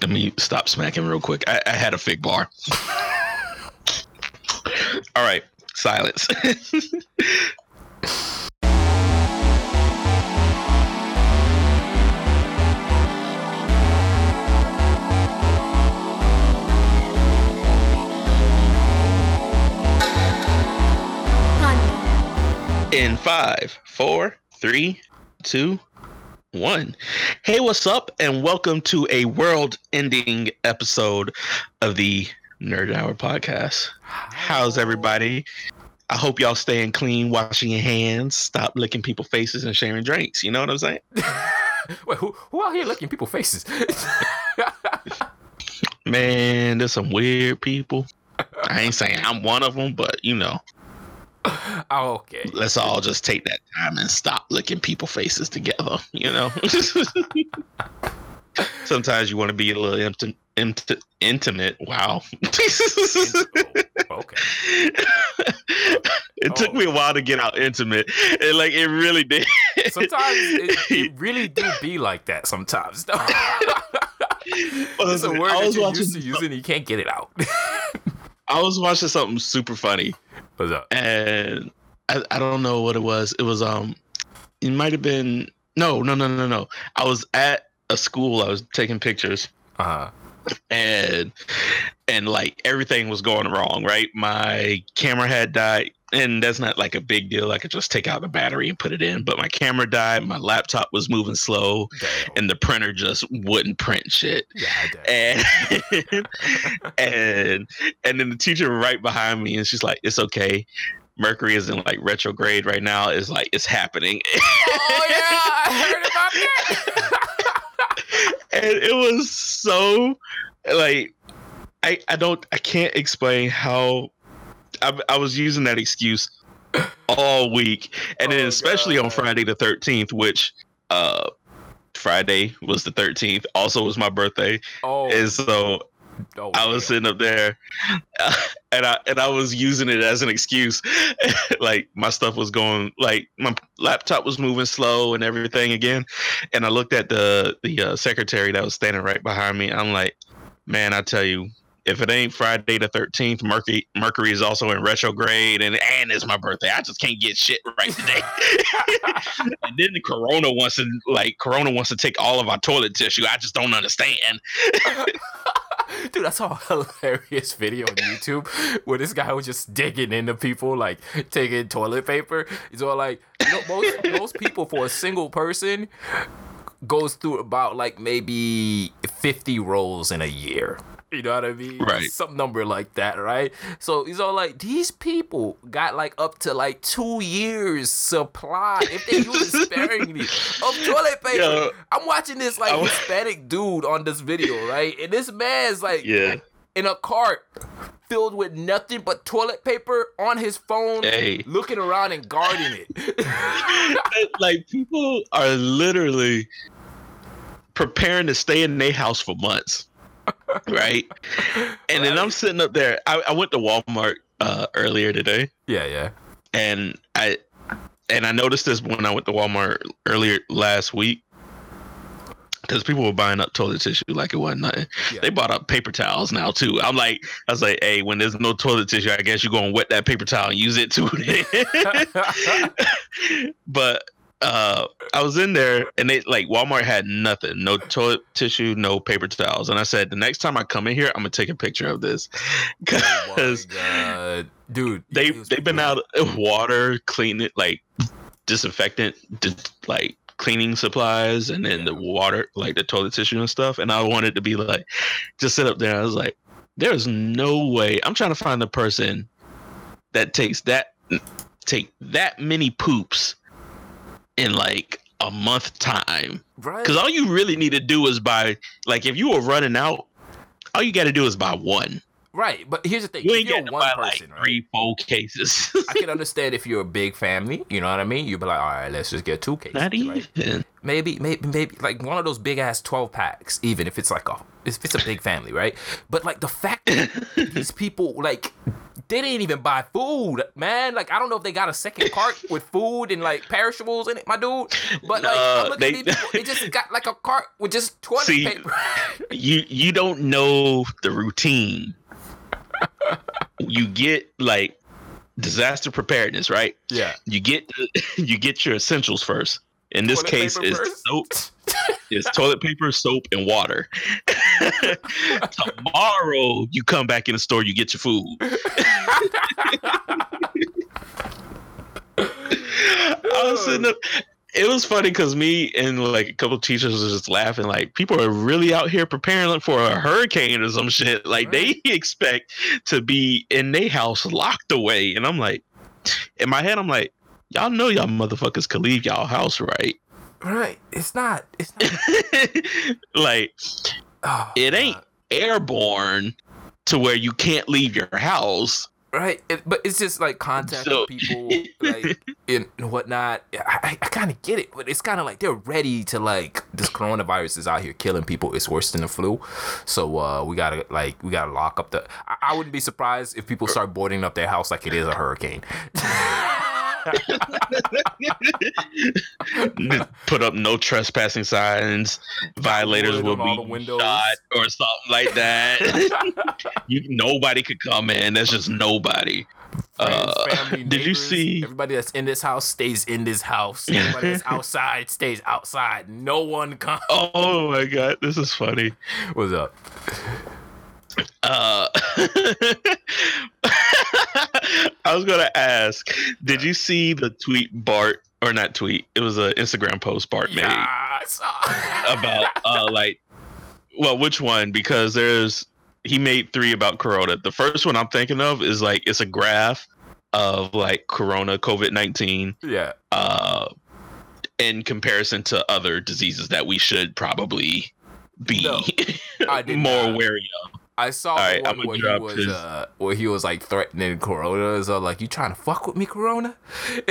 Let me stop smacking real quick. I, I had a fig bar. All right, silence. In five, four, three, two, one. Hey, what's up? And welcome to a world ending episode of the Nerd Hour podcast. How's everybody? I hope y'all staying clean, washing your hands, stop licking people's faces and sharing drinks. You know what I'm saying? Wait, who, who out here licking people's faces? Man, there's some weird people. I ain't saying I'm one of them, but you know, oh, okay. let's all just take that time and stop licking people faces together. You know. Sometimes you want to be a little inti- inti- intimate. Wow. Okay. it took Oh. me a while to get out intimate. It like it really did. Sometimes it, it really do be like that. Sometimes it's a word I that you're watching. used to using, and you can't get it out. I was watching something super funny, What's up? and I, I don't know what it was. It was um, it might have been no, no, no, no, no. I was at a school. I was taking pictures, Uh, and and like everything was going wrong. Right, my camera had died, and that's not like a big deal. I could just take out the battery and put it in. But my camera died. My laptop was moving slow, damn. and the printer just wouldn't print shit. yeah, and and and then the teacher right behind me and she's like it's okay mercury is in like retrograde right now it's like it's happening oh yeah, I heard about that. and it was so like i i don't i can't explain how i, I was using that excuse all week. And then Oh, especially on friday the 13th which uh friday was the 13th also was my birthday. Oh, and so oh, I was sitting up there, and I and I was using it as an excuse. like my stuff was going, like my laptop was moving slow and everything again. And I looked at the the uh, secretary that was standing right behind me. I'm like, man, I tell you, if it ain't Friday the 13th, Mercury Mercury is also in retrograde, and and it's my birthday. I just can't get shit right today. and then the Corona wants to like Corona wants to take all of our toilet tissue. I just don't understand. Dude, I saw a hilarious video on YouTube where this guy was just digging into people, like taking toilet paper. He's all like, you know, most most people for a single person goes through about like maybe fifty rolls in a year. You know what I mean? Right. Some number like that, right? So he's all like, these people got like up to like two years supply if they use it sparingly of toilet paper. Yo. I'm watching this like I wa- Hispanic dude on this video, right? And this man's like Yeah. in a cart filled with nothing but toilet paper on his phone, Hey. looking around and guarding it. like people are literally preparing to stay in their house for months right and then i'm sitting up there i, I went to walmart uh, earlier today yeah, yeah. and i and i noticed this when i went to walmart earlier last week because people were buying up toilet tissue like it wasn't nothing. Yeah. They bought up paper towels now too. I'm like, I was like, hey, when there's no toilet tissue, I guess you're gonna wet that paper towel and use it too. but uh I was in there and they like Walmart had nothing, no toilet tissue, no paper towels. And I said, the next time I come in here, I'm gonna take a picture of this. oh Because god, dude, they they've been out of water, clean it like disinfectant, dis- like cleaning supplies, and then the water, like the toilet tissue and stuff. And I wanted to be like, just sit up there. I was like, there's no way. I'm trying to find the person that takes that take that many poops in like a month time. right? Because all you really need to do is buy, like, if you were running out, all you got to do is buy one. Right, but here's the thing: You if you're one person, like right? three, four cases. I can understand if you're a big family. You know what I mean? You'd be like, all right, let's just get two cases. Not right? even. maybe, maybe, maybe like one of those big ass twelve packs. Even if it's like a, if it's a big family, right? But like the fact that these people like they didn't even buy food, man. Like I don't know if they got a second cart with food and like perishables in it, my dude. But like Uh, I'm they- at these people, they just got like a cart with just toilet See, paper. you you don't know the routine. You get like disaster preparedness, right? yeah. You get you get your essentials first. In this Toilet case, first? soap, it's toilet paper, soap, and water. Tomorrow, you come back in the store, you get your food. I was sitting up. It was funny because me and like a couple teachers was just laughing. Like people are really out here preparing for a hurricane or some shit. Like they expect to be in their house locked away, and I'm like, in my head, I'm like, y'all know y'all motherfuckers could leave y'all house, right? Right. It's not. It's not. like Oh, it ain't God. airborne to where you can't leave your house. Right. It, but it's just like contacting So- people like and whatnot. I, I, I kind of get it, but it's kind of like they're ready to like this coronavirus is out here killing people. It's worse than the flu, so uh, we gotta like we gotta lock up the. I, I wouldn't be surprised if people start boarding up their house like it is a hurricane. Put up no trespassing signs. Violators will on all the be shot or something like that. you, nobody could come in. That's just nobody. Friends, Uh, family, did you see- Everybody that's in this house stays in this house. Everybody that's outside stays outside. No one comes. Oh my god, this is funny. What's up? Uh, I was gonna ask, did you see the tweet Bart or not tweet? It was an Instagram post Bart made Yes. about uh like, well, which one? Because there's he made three about Corona. The first one I'm thinking of is like it's a graph of like Corona, COVID nineteen, yeah. uh, in comparison to other diseases that we should probably be No, more not. wary of. I saw right, one where he was uh, where he was like threatening Corona. So like, you trying to fuck with me, Corona?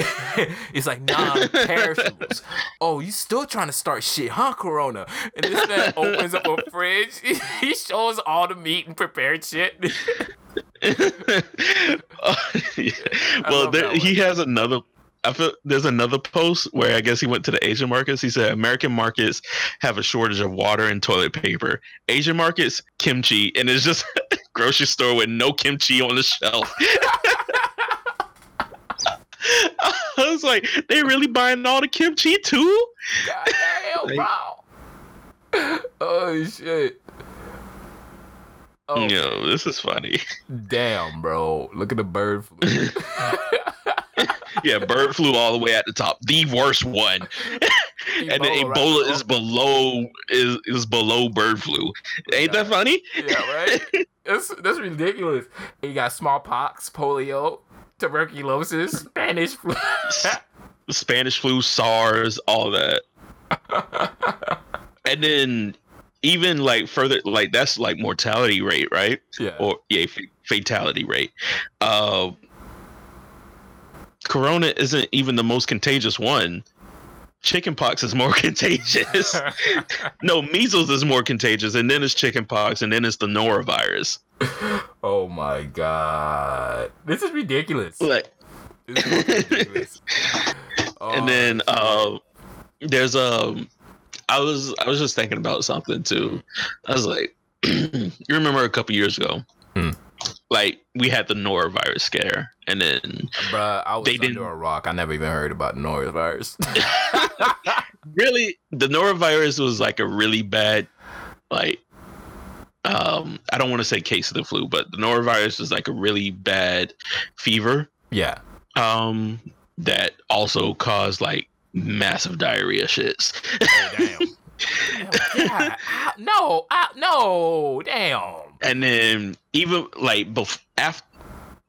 He's like, nah, perishables. oh, you still trying to start shit, huh, Corona? And this man opens up a fridge. he shows all the meat and prepared shit. well, there, he has another. I feel there's another post where I guess he went to the Asian markets. He said American markets have a shortage of water and toilet paper. Asian markets, kimchi, and it's just a grocery store with no kimchi on the shelf. I was like, they really buying all the kimchi too? God damn, bro. Oh shit. Oh Yo, this is funny. damn, bro. Look at the bird flu. Yeah, bird flu all the way at the top, the worst one. and then Ebola right is below is is below bird flu. Ain't that funny? Yeah, right. That's that's ridiculous. You got smallpox, polio, tuberculosis, Spanish flu. Spanish flu, SARS, all that. and then even like further, like that's like mortality rate, right? yeah. Or yeah, fa- fatality rate. Uh, corona isn't even the most contagious one. Chickenpox is more contagious. no, measles is more contagious, and then it's chickenpox, and then it's the norovirus. oh my god. This is ridiculous. Like, is ridiculous. Oh, and then uh, there's um, I was I was just thinking about something too. I was like, you remember a couple years ago, Hmm. Like we had the norovirus scare, and then Bruh, I was they under didn't- a rock. I never even heard about norovirus. really the norovirus was like a really bad like um i don't want to say case of the flu but the norovirus was like a really bad fever yeah. um that also caused like massive diarrhea shits Oh damn. yeah. I- no. I, no. Damn. And then even like bef- after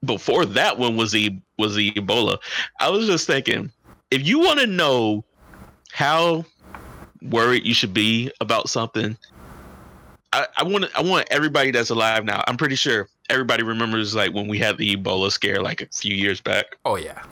before that one was the was the ebola i was just thinking if you want to know how worried you should be about something i i want i want everybody that's alive now i'm pretty sure everybody remembers like when we had the ebola scare like a few years back Oh yeah.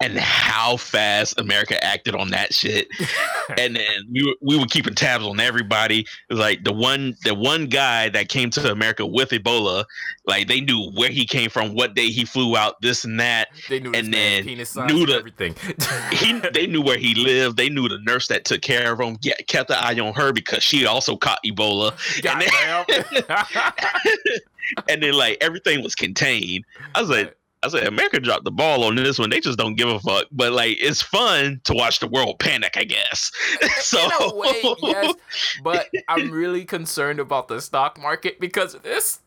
And how fast America acted on that shit. and then we were, we were keeping tabs on everybody. Like the one the one guy that came to America with Ebola, like they knew where he came from, what day he flew out, this and that. They knew and then penis size knew the- everything. He they knew where he lived. They knew the nurse that took care of him. Yeah, kept an eye on her because she also caught Ebola. And then, and then like everything was contained. I was like, I said, America dropped the ball on this one. They just don't give a fuck. But like, it's fun to watch the world panic, I guess. so, way, yes. But I'm really concerned about the stock market because of this.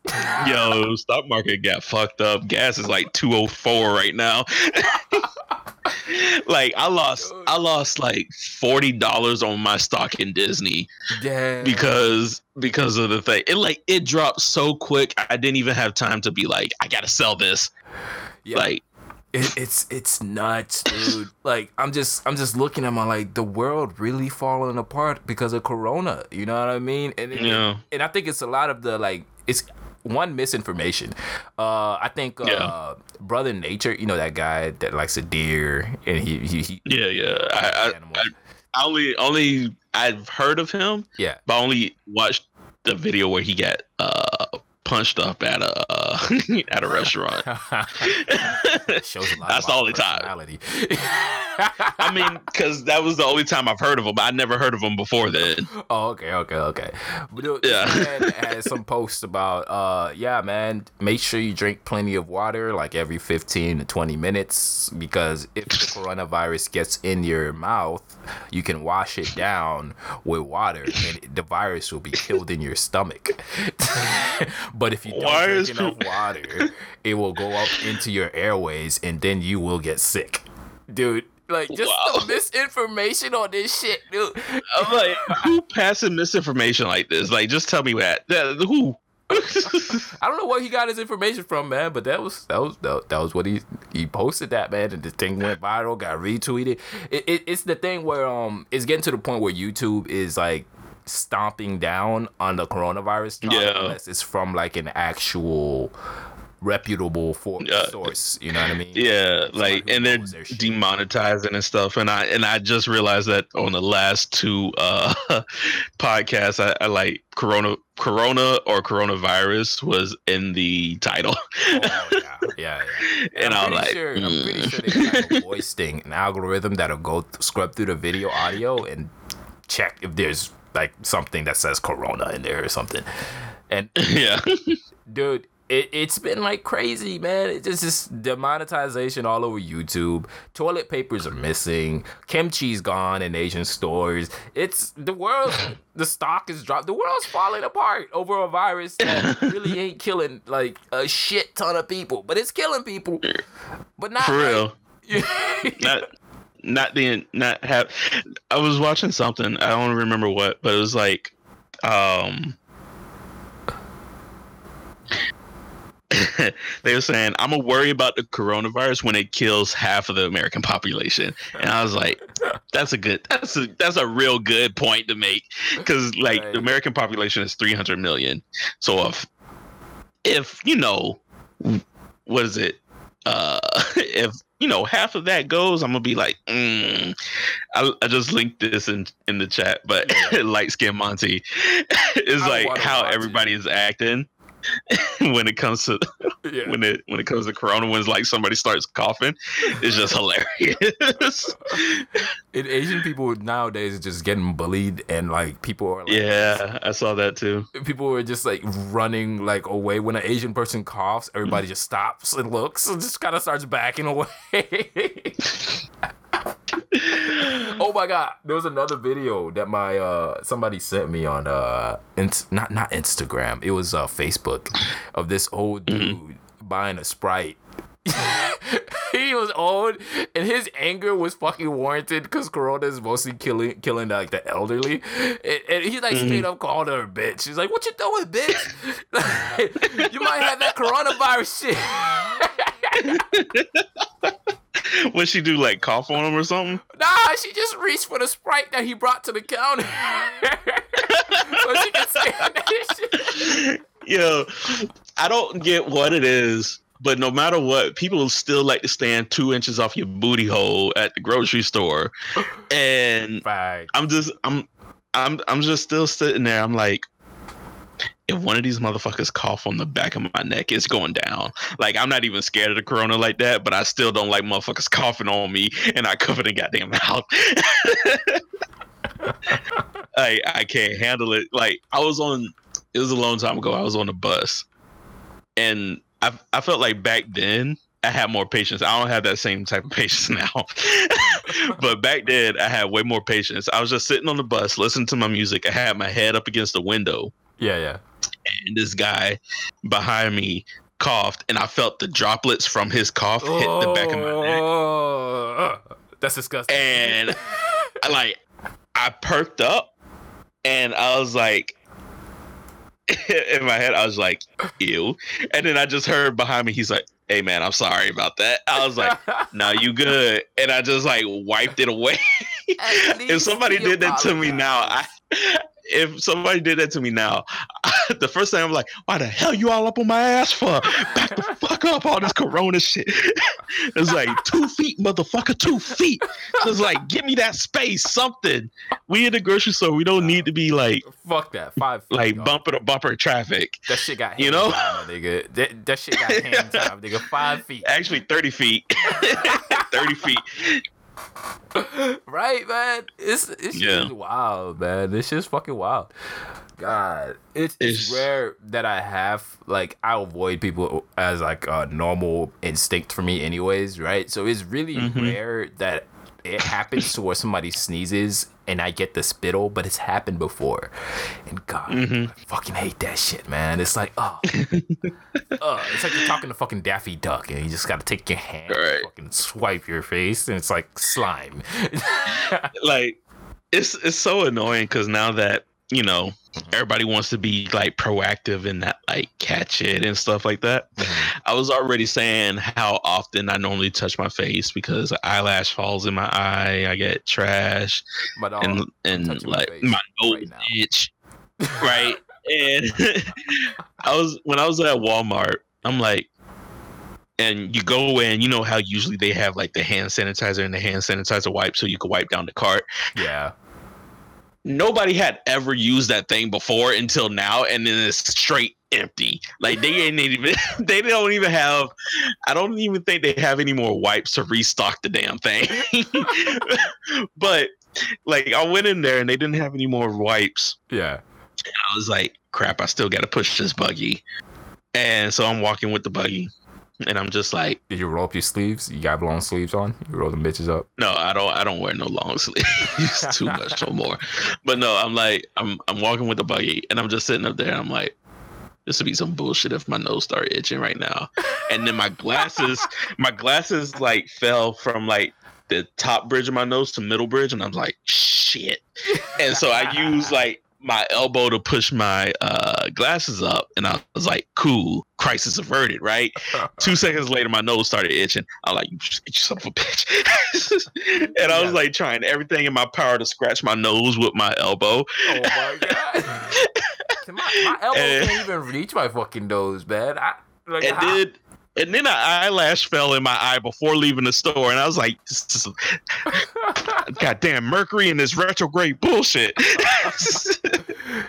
yo, stock market got fucked up. Gas is like two oh four right now. like, I lost, I lost like forty dollars on my stock in Disney Yeah. because because of the thing. It like it dropped so quick. I didn't even have time to be like, I gotta sell this. Yeah. Like, It, it's it's nuts, dude. like I'm just I'm just looking at my like the world really falling apart because of Corona. You know what I mean? And it- Yeah. and I think it's a lot of the like it's one misinformation. Uh, I think uh, Yeah. brother nature. You know that guy that likes a deer and he he, he yeah, yeah. I, I. I, only only I've heard of him, yeah. but I only watched the video where he got uh punched up at a uh, at a restaurant. Shows a lot That's the only time. I mean, because that was the only time I've heard of him. I never heard of him before then. Oh, okay, okay, okay. But dude, Yeah. man had some posts about, uh, yeah, man, make sure you drink plenty of water, like every 15 to 20 minutes, because if the coronavirus gets in your mouth, you can wash it down with water, and the virus will be killed in your stomach. But if you don't Why drink enough water, it will go up into your airways, and then you will get sick, dude. Like just Wow. the misinformation on this shit, dude. I'm like, who passing misinformation like this? Like, just tell me that. that who? I don't know where he got his information from, man, but that was that was that, that was what he he posted that man, and the thing went viral, got retweeted. It, it, it's the thing where um it's getting to the point where YouTube is like stomping down on the coronavirus Yeah. unless it's from like an actual reputable for- Yeah. source. You know what I mean? Yeah, like, and they're knows their shit. demonetizing and stuff. And I and I just realized that on the last two uh podcasts, I, I like Corona, Corona or coronavirus was in the title, Oh, yeah, yeah, yeah. and I'm I'm like, sure, I'm pretty mm. sure they have a voice thing, an algorithm that'll go th- scrub through the video audio and check if there's like something that says Corona in there or something. And yeah, dude, it, it's been like crazy, man. It's just this demonetization all over YouTube. Toilet papers are missing. Kimchi's gone in Asian stores. It's the world. the stock is dropped. The world's falling apart over a virus that really ain't killing like a shit ton of people, but it's killing people. But not for like- real. not not the not have i was watching something i don't remember what but it was like um they were saying i'm gonna worry about the coronavirus when it kills half of the american population. And i was like that's a good that's a that's a real good point to make. Because like Right. the american population is 300 million. So if if you know what is it? Uh if you know half of that goes i'm gonna be like mm. I, I just linked this in in the chat but light skin monty is I like how it. everybody is acting when it comes to yeah. when it when it comes to corona when it's like somebody starts coughing it's just hilarious And Asian people nowadays are just getting bullied, and like people are like, yeah i saw that too people are just like running like away when an Asian person coughs. Everybody just stops and looks and just kind of starts backing away. oh my god, there was another video that my uh somebody sent me on uh not not Instagram. It was uh Facebook of this old dude buying a Sprite. he was old and his anger was fucking warranted because corona is mostly killing killing like the elderly. And, and he like straight up called her a bitch. He's like what you doing bitch? You might have that coronavirus shit what she do like cough on him or something nah she just reached for the sprite that he brought to the counter so she can that. Yo, I don't get what it is but no matter what, people still like to stand two inches off your booty hole at the grocery store. And. I'm just I'm I'm I'm just still sitting there. I'm like, if one of these motherfuckers cough on the back of my neck, it's going down. Like I'm not even scared of the corona like that, but I still don't like motherfuckers coughing on me and I cover the goddamn mouth. I I can't handle it. Like I was on it was a long time ago. I was on a bus and I I felt like back then I had more patience. I don't have that same type of patience now. but back then I had way more patience. I was just sitting on the bus, listening to my music. I had my head up against the window, Yeah, yeah. And this guy behind me coughed, and I felt the droplets from his cough hit the back of my neck. Oh, That's disgusting. And I, like I perked up and I was like in my head, I was like, ew. And then I just heard behind me, he's like, Hey man, I'm sorry about that. I was like, No, you good. And I just like wiped it away. If somebody he did that to me now, I apologized. If somebody did that to me now, the first thing I'm like, why the hell you all up on my ass for? Back the fuck up, all this corona shit. it's like two feet, motherfucker, two feet. It's like, give me that space, something. We in the grocery store, we don't need to be like, Fuck that. Five. feet, like dog. bumper to bumper traffic. That shit got you know? time, nigga. That, that shit got hand time, nigga. Five feet. Actually, 30 feet. 30 feet. right, man. It's it's Yeah. just wild, man. This shit's fucking wild. God, it's, it's rare that I have like I avoid people as like a normal instinct for me, anyways. Right, so it's really Mhm. rare that it happens to where somebody sneezes and I get the spittle, but it's happened before. And God, Mhm. I fucking hate that shit, man. It's like, oh, uh, it's like you're talking to fucking Daffy Duck, and you just gotta take your hand, and fucking swipe your face, and it's like slime. like it's it's so annoying because now that you know Mhm. everybody wants to be like proactive and that like catch it and stuff like that. I was already saying how often i normally touch my face because eyelash falls in my eye i get trash but and and like my nose right itch right? And i was when i was at walmart i'm like and you go in you know how usually they have like the hand sanitizer and the hand sanitizer wipe so you can wipe down the cart? Yeah, nobody had ever used that thing before until now and then it's straight empty. Like they ain't even they don't even have i don't even think they have any more wipes to restock the damn thing. But like i went in there and they didn't have any more wipes. Yeah. i was like crap i still gotta push this buggy. And so i'm walking with the buggy and i'm just like Did you roll up your sleeves? You got long sleeves on? You roll them bitches up? No, I don't. I don't wear no long sleeves too much no more. But no, I'm like, I'm I'm walking with the buggy, and I'm just sitting up there. And I'm like, this would be some bullshit if my nose started itching right now. And then my glasses, my glasses like fell from like the top bridge of my nose to middle bridge, and I'm like, shit. And so I use like my elbow to push my uh glasses up, and I was like, cool, crisis averted, right? Two seconds later, my nose started itching. I'm like, you, you son of a bitch. and I was Yeah. like trying everything in my power to scratch my nose with my elbow. Oh my god! my, my elbow And- can't even reach my fucking nose, man. I, like, And how- then and then an eyelash fell in my eye before leaving the store, and I was like, goddamn mercury and this retrograde bullshit.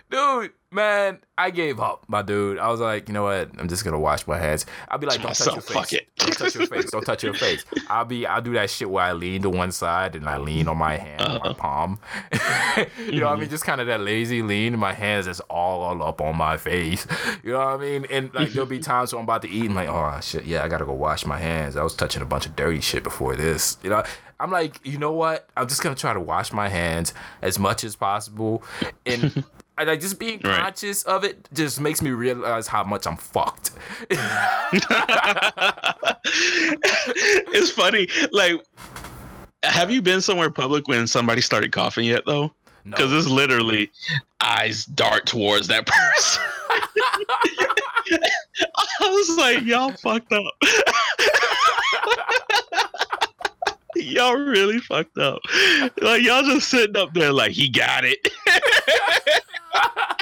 dude, man, I gave up, my dude. I was like, you know what? I'm just gonna wash my hands. I'll be like, don't touch your Myself, face. fuck it. Don't touch your face. Don't touch your face. I'll be, I'll do that shit where I lean to one side and I lean on my hand, on my Uh-huh. palm. you know what I mean? Just kind of that lazy lean. My hands is all, all up on my face. You know what I mean? And like there'll be times when I'm about to eat and like, oh shit, yeah, I gotta go wash my hands. I was touching a bunch of dirty shit before this. You know. I'm like, you know what? I'm just gonna try to wash my hands as much as possible, and I like just being Right. conscious of it just makes me realize how much I'm fucked. it's funny. Like, have you been somewhere public when somebody started coughing yet, though? No. Because it's literally eyes dart towards that person. I was like, y'all fucked up. y'all really fucked up. Like y'all just sitting up there like he got it.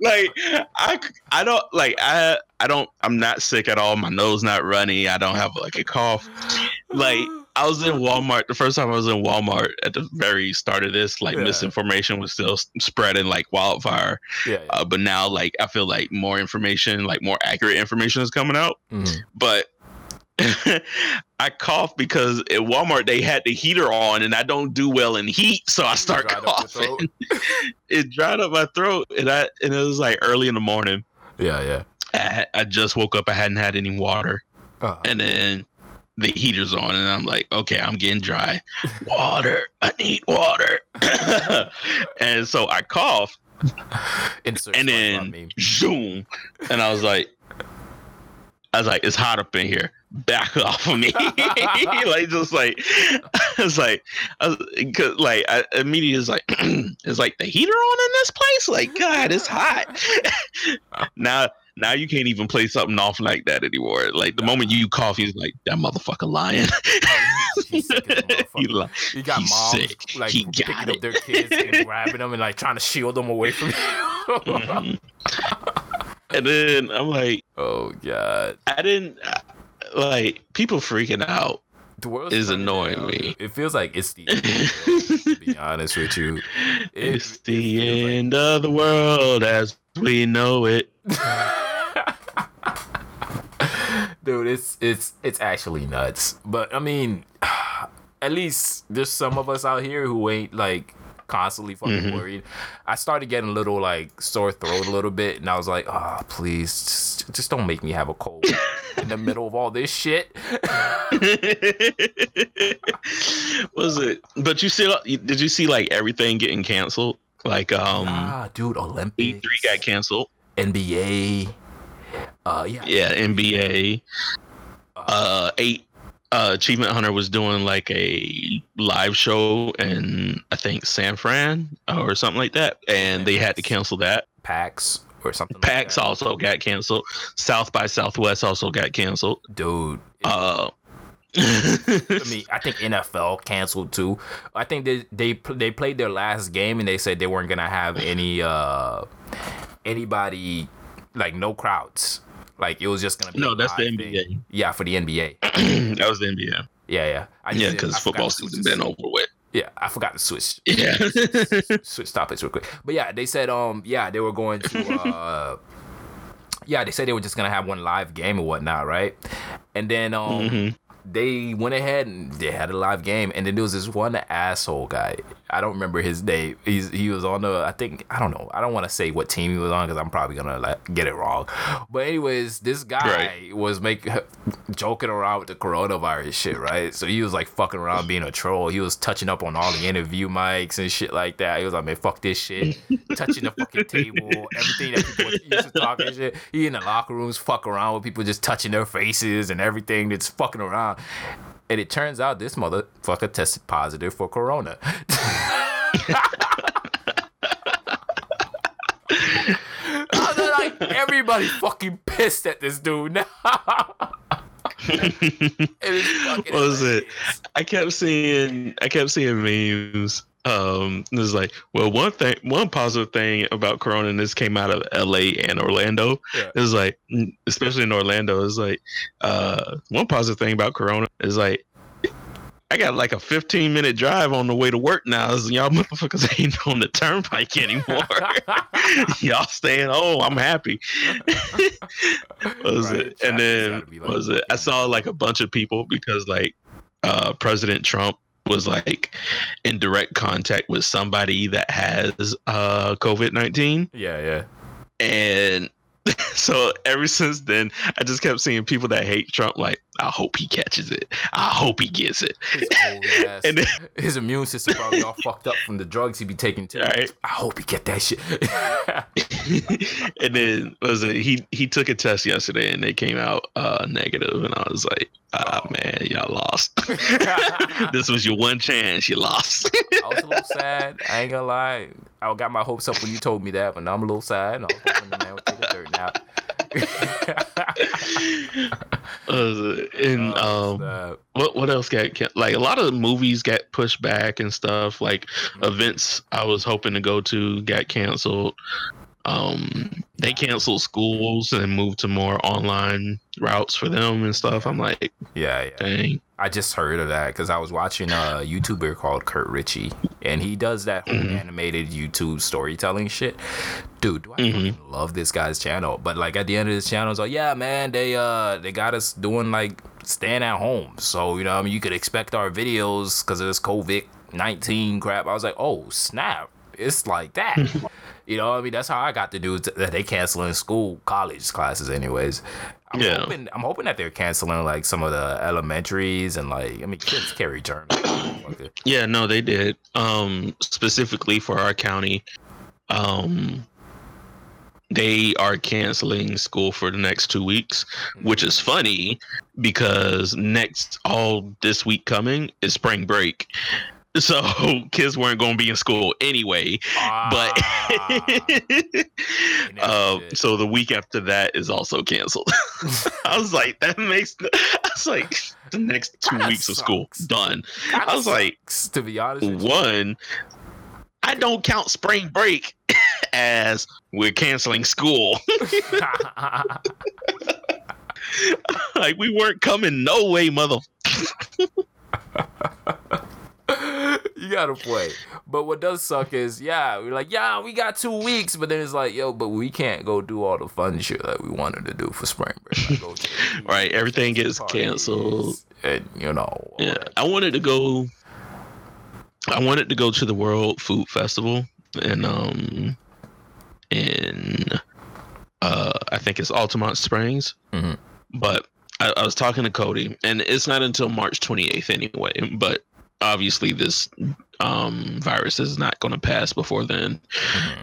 like I I don't like I I don't. I'm not sick at all. My nose not runny. I don't have like a cough. Like I was in Walmart the first time I was in Walmart at the very start of this. Like Yeah. misinformation was still spreading like wildfire. yeah, yeah. Uh, but now, like I feel like more information, like more accurate information is coming out. Mhm. But I coughed because at Walmart they had the heater on, and I don't do well in heat, so I start coughing. it dried up my throat, and I and it was like early in the morning. yeah, yeah. I, I just woke up. I hadn't had any water, Uh, and then the heater's on, and I'm like, okay, I'm getting dry. Water, I need water. and so I insert and then zoom, and I was like, I was like, it's hot up in here. Back off of me, like just like it's like, I was, cause like I immediately was like, it's like the heater on in this place. Like God, it's hot. now, now you can't even play something off like that anymore. Like the moment you cough, he's like that motherfucker lying. He's sick he li- You got He's moms sick. like He picking got up their kids and grabbing them and like trying to shield them away from you. Mhm. And then I'm like, oh god, I didn't like people freaking out. the world Is annoying me. It feels like it's the end of the world, to be honest with you. It- it's it the like- end of the world as we know it. Dude, it's it's it's actually nuts. But I mean, at least there's some of us out here who ain't like constantly fucking Mhm. worried. I started getting a little like sore throat a little bit, and I was like, oh please, just, just don't make me have a cold in the middle of all this shit. was it? But you see, did you see like everything getting canceled? Like um, ah, dude, Olympics, E3 got canceled. NBA. Uh, yeah, Yeah, NBA. Uh, eight. Uh, Achievement Hunter was doing like a live show in I think San Fran or something like that, and they had to cancel that. PAX or something. like PAX that. also got canceled. South by Southwest also got canceled. dude. Uh, I mean, I think NFL canceled too. I think they they they played their last game and they said they weren't gonna have any uh anybody like no crowds. Like it was just gonna be no, that's the NBA. thing. Yeah, for the NBA. that was the NBA. Yeah, yeah. I Yeah, because football season been over with. Yeah, I forgot to switch. Yeah. switch topics real quick. But yeah, they said um yeah they were going to uh yeah they said they were just gonna have one live game or whatnot right, and then um Mhm. They went ahead and they had a live game, and then there was this one asshole guy. I don't remember his name. He's he was on the I think I don't know. I don't want to say what team he was on because I'm probably gonna like get it wrong. But anyways, this guy was making joking around with the coronavirus shit, right? So he was like fucking around being a troll. He was touching up on all the interview mics and shit like that. He was like, man, fuck this shit. touching the fucking table, everything that people used to talk and shit. He in the locker rooms fuck around with people just touching their faces and everything that's fucking around. And it turns out this motherfucker tested positive for corona. Like, everybody fucking pissed at this dude now. it was fucking What was it? I kept seeing I kept seeing memes. Um, it was like, well, one thing, one positive thing about Corona, and this came out of L.A. and Orlando. Yeah. It was like, especially in Orlando, it's like, uh, one positive thing about Corona is like, I got like a 15 minute drive on the way to work now. It's, y'all motherfuckers ain't on the turnpike anymore. y'all staying home. I'm happy. Was Right, it? And then like, was it? I saw like a bunch of people because like uh President Trump was like in direct contact with somebody that has uh COVID nineteen. yeah, yeah. And so ever since then I just kept seeing people that hate Trump like, I hope he catches it. I hope he gets it. His. And then- his immune system probably all fucked up from the drugs he be taking too. Right. I hope he get that shit. and then was it he he took a test yesterday and they came out uh negative and I was like, ah Oh. man, y'all lost. this was your one chance, you lost. I was a little sad. I ain't gonna lie. I got my hopes up when you told me that, but now I'm a little sad. And I was hoping the man would take a dirt nap. It? and Oh, um what what else got like a lot of movies got pushed back and stuff like Mm-hmm. events i was hoping to go to got canceled um, they canceled schools and moved to more online routes for them and stuff. I'm like, Yeah, yeah. dang. I just heard of that because I was watching a YouTuber called Kurt Ritchie, and he does that whole Mhm. animated YouTube storytelling shit. Dude, do I Mhm. love this guy's channel? But like at the end of his channel, it's like, yeah, man, they uh they got us doing like staying at home, so you know, I mean, you could expect our videos because of this COVID nineteen crap. I was like, oh snap, it's like that. You know, what I mean, that's how I got the news that they canceling school, college classes, anyways. I'm Yeah. hoping, I'm hoping that they're canceling like some of the elementaries and like, I mean, kids carry germs. Yeah, no, they did. Um, specifically for our county, um, they are canceling school for the next two weeks, which is funny because next all this week coming is spring break. So kids weren't going to be in school anyway, but Ah, um, so the week after that is also canceled. I was like, that makes. I was like, the next two That weeks of school done. kinda I was like, to be honest, you. one, I don't count spring break as we're canceling school. like we weren't coming no way, mother. you gotta play. But what does suck is, yeah, we're like, yeah, we got two weeks, but then it's like, yo, but we can't go do all the fun shit that we wanted to do for spring break. Like, Right, everything gets parties, canceled. and you know, Yeah. I wanted to go. I wanted to go to the World Food Festival and um, in uh, I think it's Altamonte Springs, Mhm. but I, I was talking to Cody, and it's not until March 28th anyway. But obviously, this um virus is not going to pass before then. Mhm.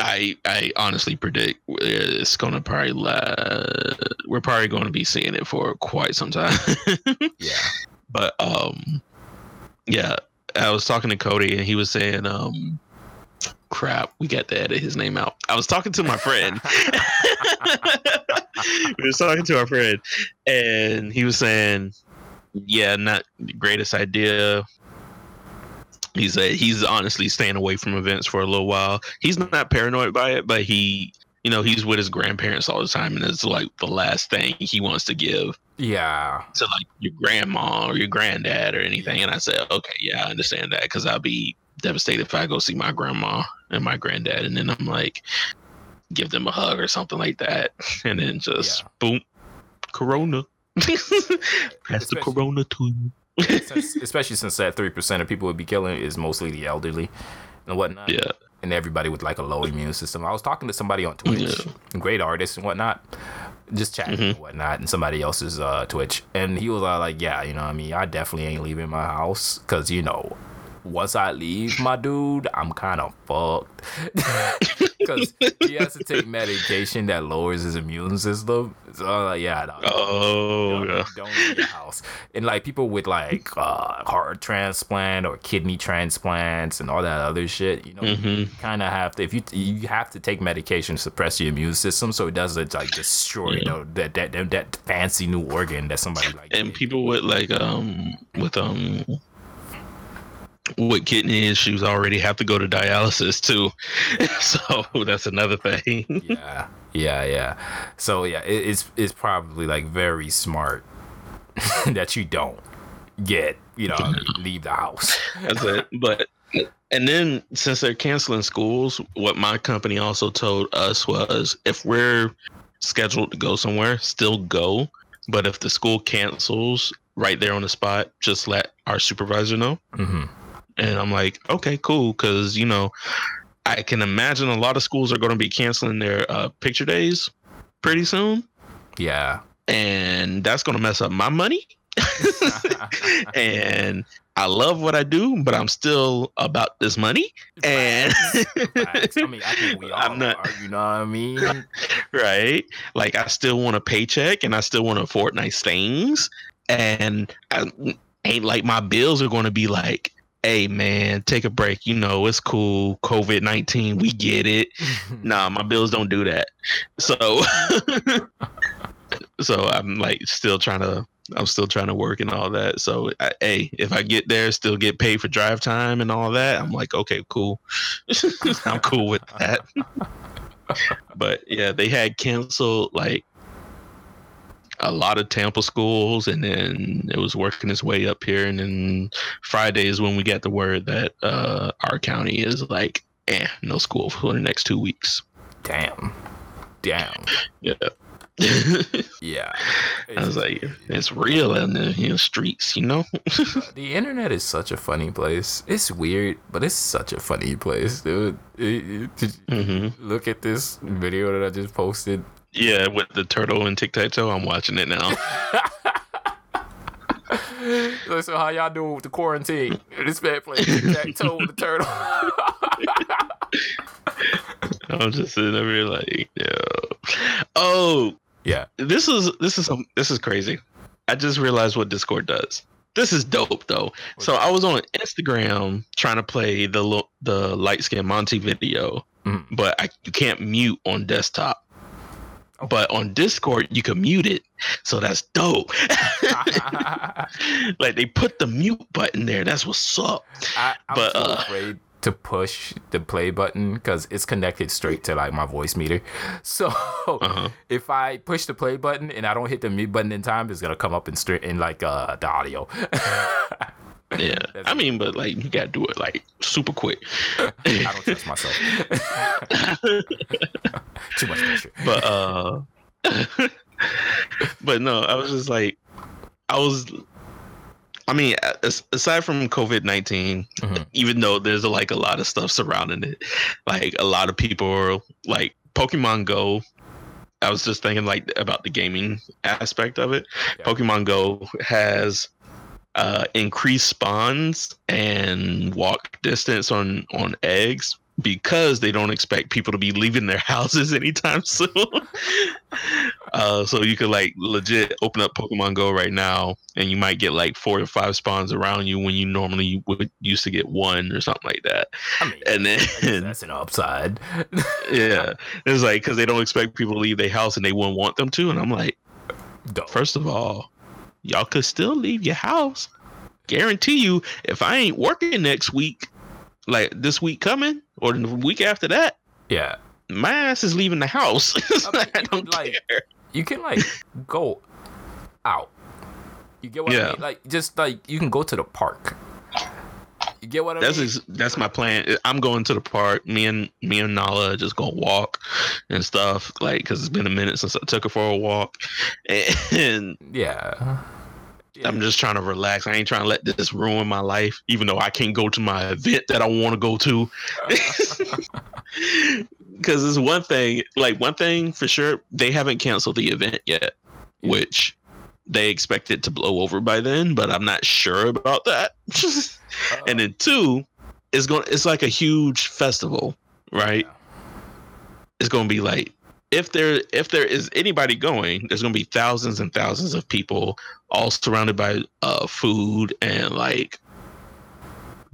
I I honestly predict it's going to probably la- we're probably going to be seeing it for quite some time. yeah. but um yeah i was talking to cody and he was saying um crap we got to edit his name out i was talking to my friend we was talking to our friend and he was saying yeah not the greatest idea he said he's honestly staying away from events for a little while he's not paranoid by it but he you know he's with his grandparents all the time and it's like the last thing he wants to give Yeah. to like your grandma or your granddad or anything. And I said, okay, yeah, I understand that because I'll be devastated if I go see my grandma and my granddad, and then I'm like, give them a hug or something like that, and then just Yeah. boom, Corona. Pass the Corona to you. Since, especially since that three percent of people would be killing is mostly the elderly and whatnot. Yeah, and everybody with like a low immune system. I was talking to somebody on Twitch, great artist and whatnot, just chatting Mhm. and whatnot, and somebody else's uh, Twitch, and he was uh, like, "Yeah, you know, what I mean, I definitely ain't leaving my house because you know, once I leave, my dude, I'm kind of fucked because he has to take medication that lowers his immune system. So like, yeah, no, Oh, don't, yeah. don't leave your house. And like people with like uh, heart transplant or kidney transplants and all that other shit, you know, hmm kind of have to if you you have to take medication to suppress your immune system so it doesn't like destroy you know that, that that that fancy new organ that somebody like And people with like um with um with kidney issues already have to go to dialysis too. so that's another thing. yeah yeah yeah so yeah it, it's it's probably like very smart that you don't get you know leave the house That's it. But and then since they're canceling schools, what my company also told us was if we're scheduled to go somewhere, still go. But if the school cancels right there on the spot, just let our supervisor know. hmm And I'm like, okay, cool, because you know, I can imagine a lot of schools are going to be canceling their uh, picture days pretty soon, yeah and that's going to mess up my money. and I love what I do, but I'm still about this money. And Facts. I mean, I think we all I'm not- are. You know what I mean? right, like I still want a paycheck, and I still want to afford nice things, and I ain't like my bills are going to be like. Hey man, take a break. You know it's cool. COVID nineteen, we get it. Nah, my bills don't do that. So, so I'm like still trying to. I'm still trying to work and all that. So, I, hey, if I get there, still get paid for drive time and all that, I'm like, okay, cool. I'm cool with that. but yeah, they had canceled like a lot of Tampa schools, and then it was working its way up here. And then Friday is when we got the word that uh, our county is like, eh, no school for the next two weeks. Damn. Damn. Yeah. Yeah. I was like, it's real in the you know, streets, you know? the internet is such a funny place. It's weird, but it's such a funny place, dude. It- it- hmm look at this video that I just posted. Yeah, with the turtle and tic tac toe, I'm watching it now. Listen, how y'all doing with the quarantine? This man playing tic-tac-toe with the turtle. I'm just sitting over here like, yeah. Oh, yeah. this is this is um, this is crazy. I just realized what Discord does. This is dope though. So I was on Instagram trying to play the the light skin Monty video, Mhm. but I you can't mute on desktop. But on Discord you can mute it, so that's dope. like they put the mute button there. That's what's up. I, I'm But, uh, afraid to push the play button because it's connected straight to like my voice meter. So Uh-huh. if I push the play button and I don't hit the mute button in time, it's gonna come up in straight in like uh the audio. Yeah, I mean, but like you gotta do it like super quick. I don't trust myself. Too much pressure. but uh but no i was just like i was i mean aside from covid-19 Mhm. even though there's like a lot of stuff surrounding it like a lot of people are like pokemon go i was just thinking like about the gaming aspect of it Yeah. pokemon go has uh increased spawns and walk distance on on eggs because they don't expect people to be leaving their houses anytime soon. uh, so you could like legit open up Pokemon Go right now, and you might get like four or five spawns around you when you normally would used to get one or something like that. I mean, And then that's an upside. yeah, it's like because they don't expect people to leave their house and they wouldn't want them to, and I'm like, first of all, y'all could still leave your house. Guarantee you, if I ain't working next week, like this week coming or the week after that, Yeah. my ass is leaving the house. I mean, I you don't like, care. you can like go out. You get what I mean? Like just like you can go to the park. You get what I That's mean? ex- that's my plan. I'm going to the park. Me and me and Nala just gonna walk and stuff. Like, cause it's been a minute since I took her for a walk, and yeah. I'm just trying to relax. I ain't trying to let this ruin my life, even though I can't go to my event that I want to go to. Because it's one thing, like one thing for sure, they haven't canceled the event yet, Yeah. which they expect it to blow over by then, but I'm not sure about that. and then two, it's going it's like a huge festival, right? It's going to be like if there if there is anybody going, there's going to be thousands and thousands of people all surrounded by uh food and like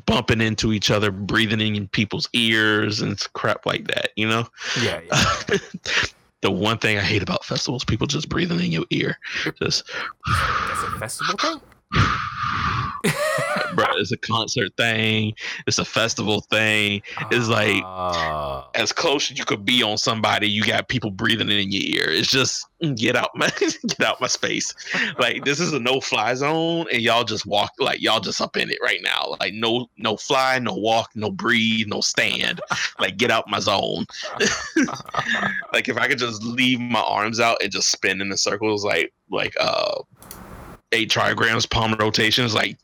bumping into each other, breathing in people's ears and crap like that, you know? Yeah, yeah. the one thing I hate about festivals, people just breathing in your ear. Just That's a festival thing? it's a concert thing, it's a festival thing. It's like Ah. as close as you could be on somebody, you got people breathing in your ear. It's just mm, get out my get out my space. Like this is a no fly zone, and y'all just walk like y'all just up in it right now. Like no no fly, no walk, no breathe, no stand. Like get out my zone. like if I could just leave my arms out and just spin in the circles, like like uh eight trigrams palm rotations, like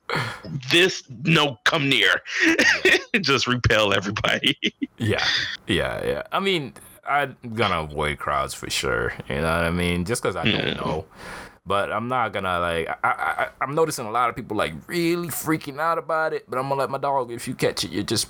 this. No, come near. just repel everybody. Yeah, yeah, yeah. I mean, I'm gonna avoid crowds for sure. You know what I mean? Just because I don't Yeah. know. But I'm not gonna like. I, I, I'm noticing a lot of people like really freaking out about it. But I'm gonna let my dog. If you catch it, you're just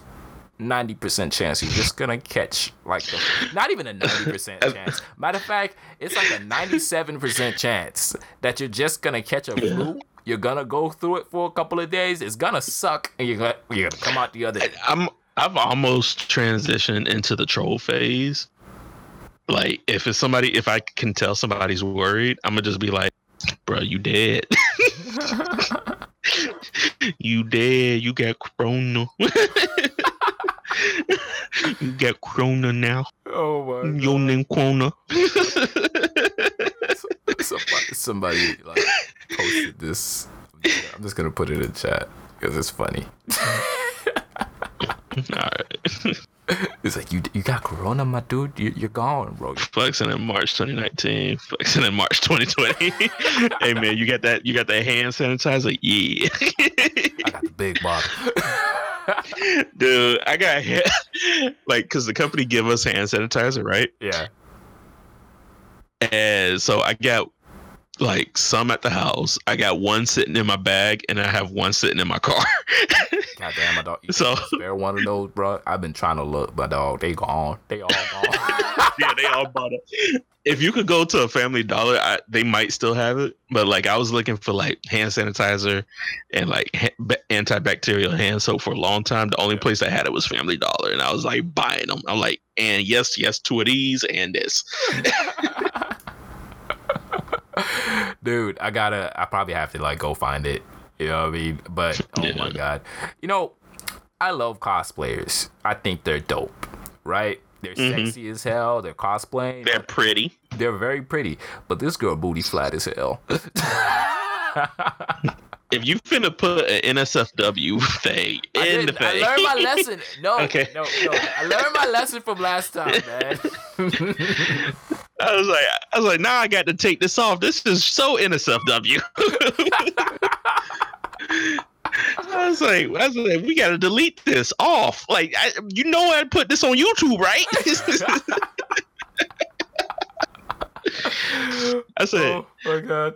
ninety percent chance you're just gonna catch like the, not even a ninety percent chance. Matter of fact, it's like a ninety-seven percent chance that you're just gonna catch a flu. You're gonna go through it for a couple of days. It's gonna suck, and you're gonna you're gonna come out the other. I'm I've almost transitioned into the troll phase. Like if it's somebody, if I can tell somebody's worried, I'm gonna just be like, "Bro, you dead. you dead. You got corona." You got Corona now. Oh my Your name Corona. somebody, somebody like posted this. I'm just gonna put it in chat because it's funny. Alright. It's like you you got corona, my dude. You, you're gone, bro. Flexing in March 2019. Flexing in March 2020. hey man, you got that you got that hand sanitizer? Yeah. I got the big bottle. Dude, I got hit like because the company give us hand sanitizer, right? yeah. And so I got like some at the house. I got one sitting in my bag, and I have one sitting in my car. God damn, my dog. You So- so spare one of those, bro. I've been trying to look, but dog, they gone. They all gone. yeah, they all bought it. If you could go to a Family Dollar, I, they might still have it. But like, I was looking for like hand sanitizer and like ha- antibacterial hand soap for a long time. The only place I had it was Family Dollar, and I was like buying them. I'm like, and yes, yes, two of these and this. Dude, I gotta. I probably have to like go find it. You know what I mean? But oh my god, you know, I love cosplayers. I think they're dope, right? They're Mhm. sexy as hell. They're cosplaying. They're pretty. They're very pretty. But this girl booty flat as hell. If you finna put an NSFW thing I, in the didn't- I learned my lesson. No, Okay. no, no. I learned my lesson from last time, man. I was like, I was like, now I got to take this off. This is so NSFW. I was like, I was like, we got to delete this off. Like, I, you know, I put this on YouTube, right? I said, oh my god.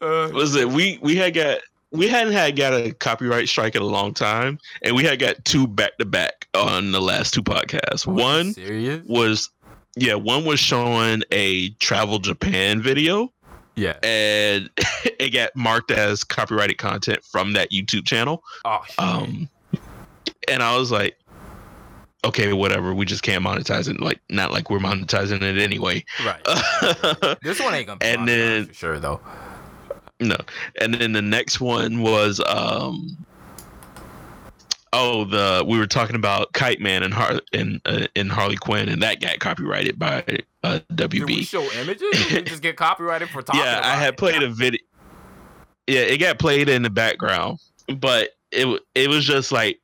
Uh, was it we we had got we hadn't had got a copyright strike in a long time, and we had got two back to back on the last two podcasts. One serious? was yeah, one was showing a travel Japan video, Yeah. and it got marked as copyrighted content from that YouTube channel. Oh. Um, and I was like, okay, whatever. We just can't monetize it. Like, not like we're monetizing it anyway. right. This one ain't gonna be and then- for sure though. no. And then the next one was um. Oh, the we were talking about Kite Man and Har in uh, in Harley Quinn, and that got copyrighted by uh, Did we WB. show images? We just get copyrighted for talking yeah, I had it? played a video. Yeah, it got played in the background, but it it was just like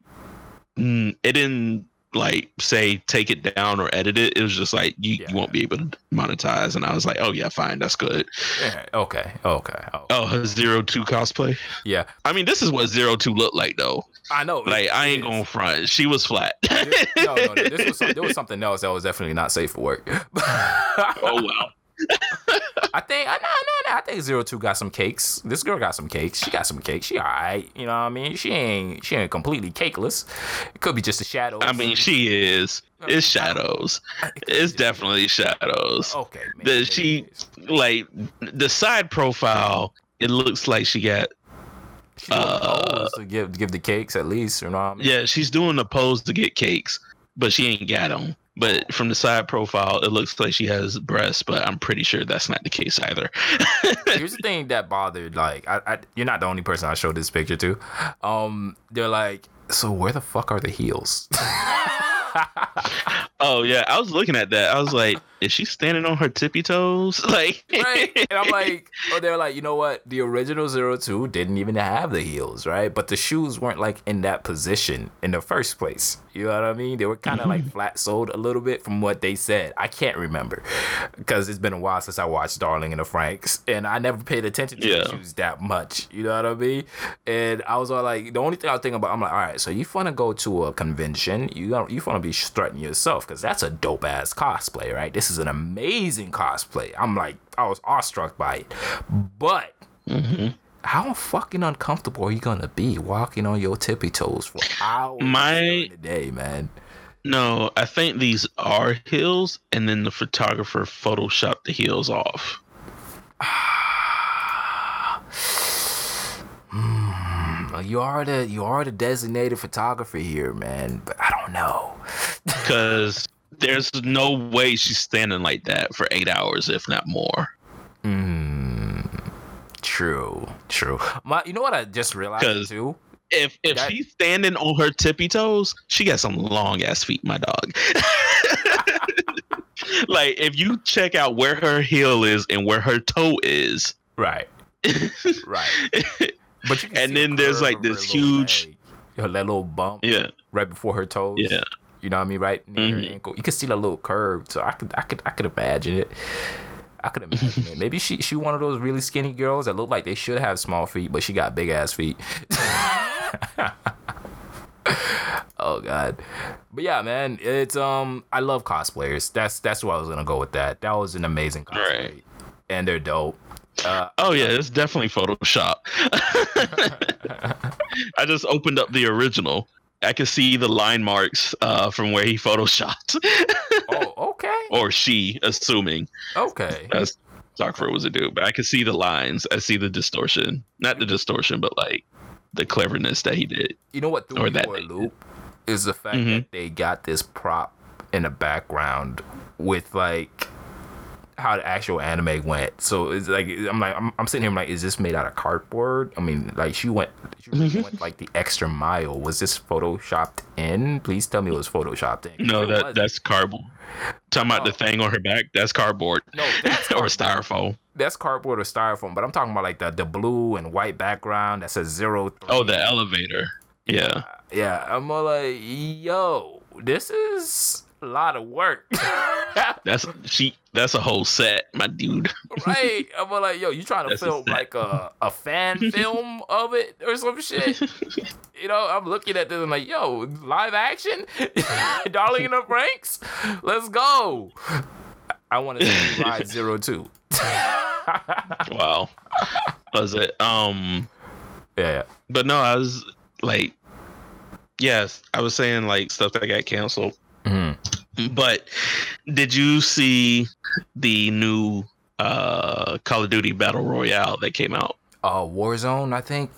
mm, it didn't like say take it down or edit it. It was just like you, Yeah. you won't be able to monetize, and I was like, oh yeah, fine, that's good. Yeah, okay, okay. Oh, Oh, zero two cosplay. yeah. I mean, this is what zero two looked like though. I know. Like I ain't going front. She was flat. No, no, no. This was some, there was something else that was definitely not safe for work. oh wow. I think I no no no. I think Zero Two got some cakes. This girl got some cakes. She got some cakes. She alright. You know what I mean? She ain't she ain't completely cakeless. It could be just a shadow. I mean, she is. Uh, it's shadows. It's definitely shadows. okay. the- she- like the side profile it looks like she got She doing uh, to give give the cakes at least. You know what I mean? yeah she's doing the pose to get cakes but she ain't got them but from the side profile it looks like she has breasts but i'm pretty sure that's not the case either Here's the thing that bothered. Like, I, I, you're not the only person I showed this picture to. Um, they're like, so where the fuck are the heels? oh yeah i was looking at that i was like is she standing on her tippy toes like right? And I'm like, oh, they're like, you know what? The original Zero Two didn't even have the heels, right? But the shoes weren't like in that position in the first place. You know what I mean? They were kind of like mm-hmm. flat soled a little bit from what they said. I can't remember because it's been a while since I watched Darling in the Franxx, and I never paid attention to Yeah. the shoes that much. You know what I mean? And I was all like, the only thing I was thinking about, I'm like, all right, so you want to go to a convention? You got you want to be strutting yourself because that's a dope ass cosplay, right? This is an amazing cosplay. I'm like, I was awestruck by it, but Mhm. how fucking uncomfortable are you gonna be walking on your tippy toes for hours My- day, man? no i think these are heels and then the photographer photoshopped the heels off Hmm, you are the you are the designated photographer here, man. But I know. because there's no way she's standing like that for eight hours if not more Hmm. True. True. My, you know what I just realized too. if if That- she's standing on her tippy toes, she got some long ass feet, my dog. like if you check out where her heel is and where her toe is, Right. Right. But you can And then there's, like, this huge- leg. Her that little bump yeah, right before her toes. yeah. You know what I mean? Right near her Mhm. ankle. You can see that little curve. So I could I could I could imagine it. I could imagine it. Maybe she she one of those really skinny girls that look like they should have small feet, but she got big ass feet. oh god. But yeah, man, it's um I love cosplayers. That's that's what I was gonna go with that. That was an amazing cosplay. Right. And they're dope. Uh, Oh yeah, it's definitely Photoshop. I just opened up the original. I can see the line marks uh, from where he photoshopped, oh, okay. or she, assuming Okay. that's Darkfur was a dude. But I can see the lines. I see the distortion, not the distortion, but like the cleverness that he did. You know what threw Or me that for a loop is the fact Mhm. that they got this prop in the background with like how the actual anime went. So it's like I'm like I'm, I'm sitting here I'm like, is this made out of cardboard? I mean, like she went she really mm-hmm. went like the extra mile. Was this photoshopped in? Please tell me it was photoshopped in. No, that wasn't. that's cardboard. Talking about the Oh. thing on her back, that's cardboard. No, that's or styrofoam. that's cardboard or styrofoam. But I'm talking about like the the blue and white background that says zero. Three. Oh, the elevator. Yeah. Yeah, I'm all like, yo, this is a lot of work. That's she that's a whole set, my dude. right? I'm like, yo, you trying to That's film set. like a, a fan film of it or some shit? You know, I'm looking at this and like, yo, live action? Darling in the Franxx? Let's go. I want to see Ride Zero Two. wow. Was it? Um yeah, but no, I was like yes, I was saying like stuff that got canceled. yeah. But did you see the new uh Call of Duty Battle Royale that came out? Uh, Warzone, I think.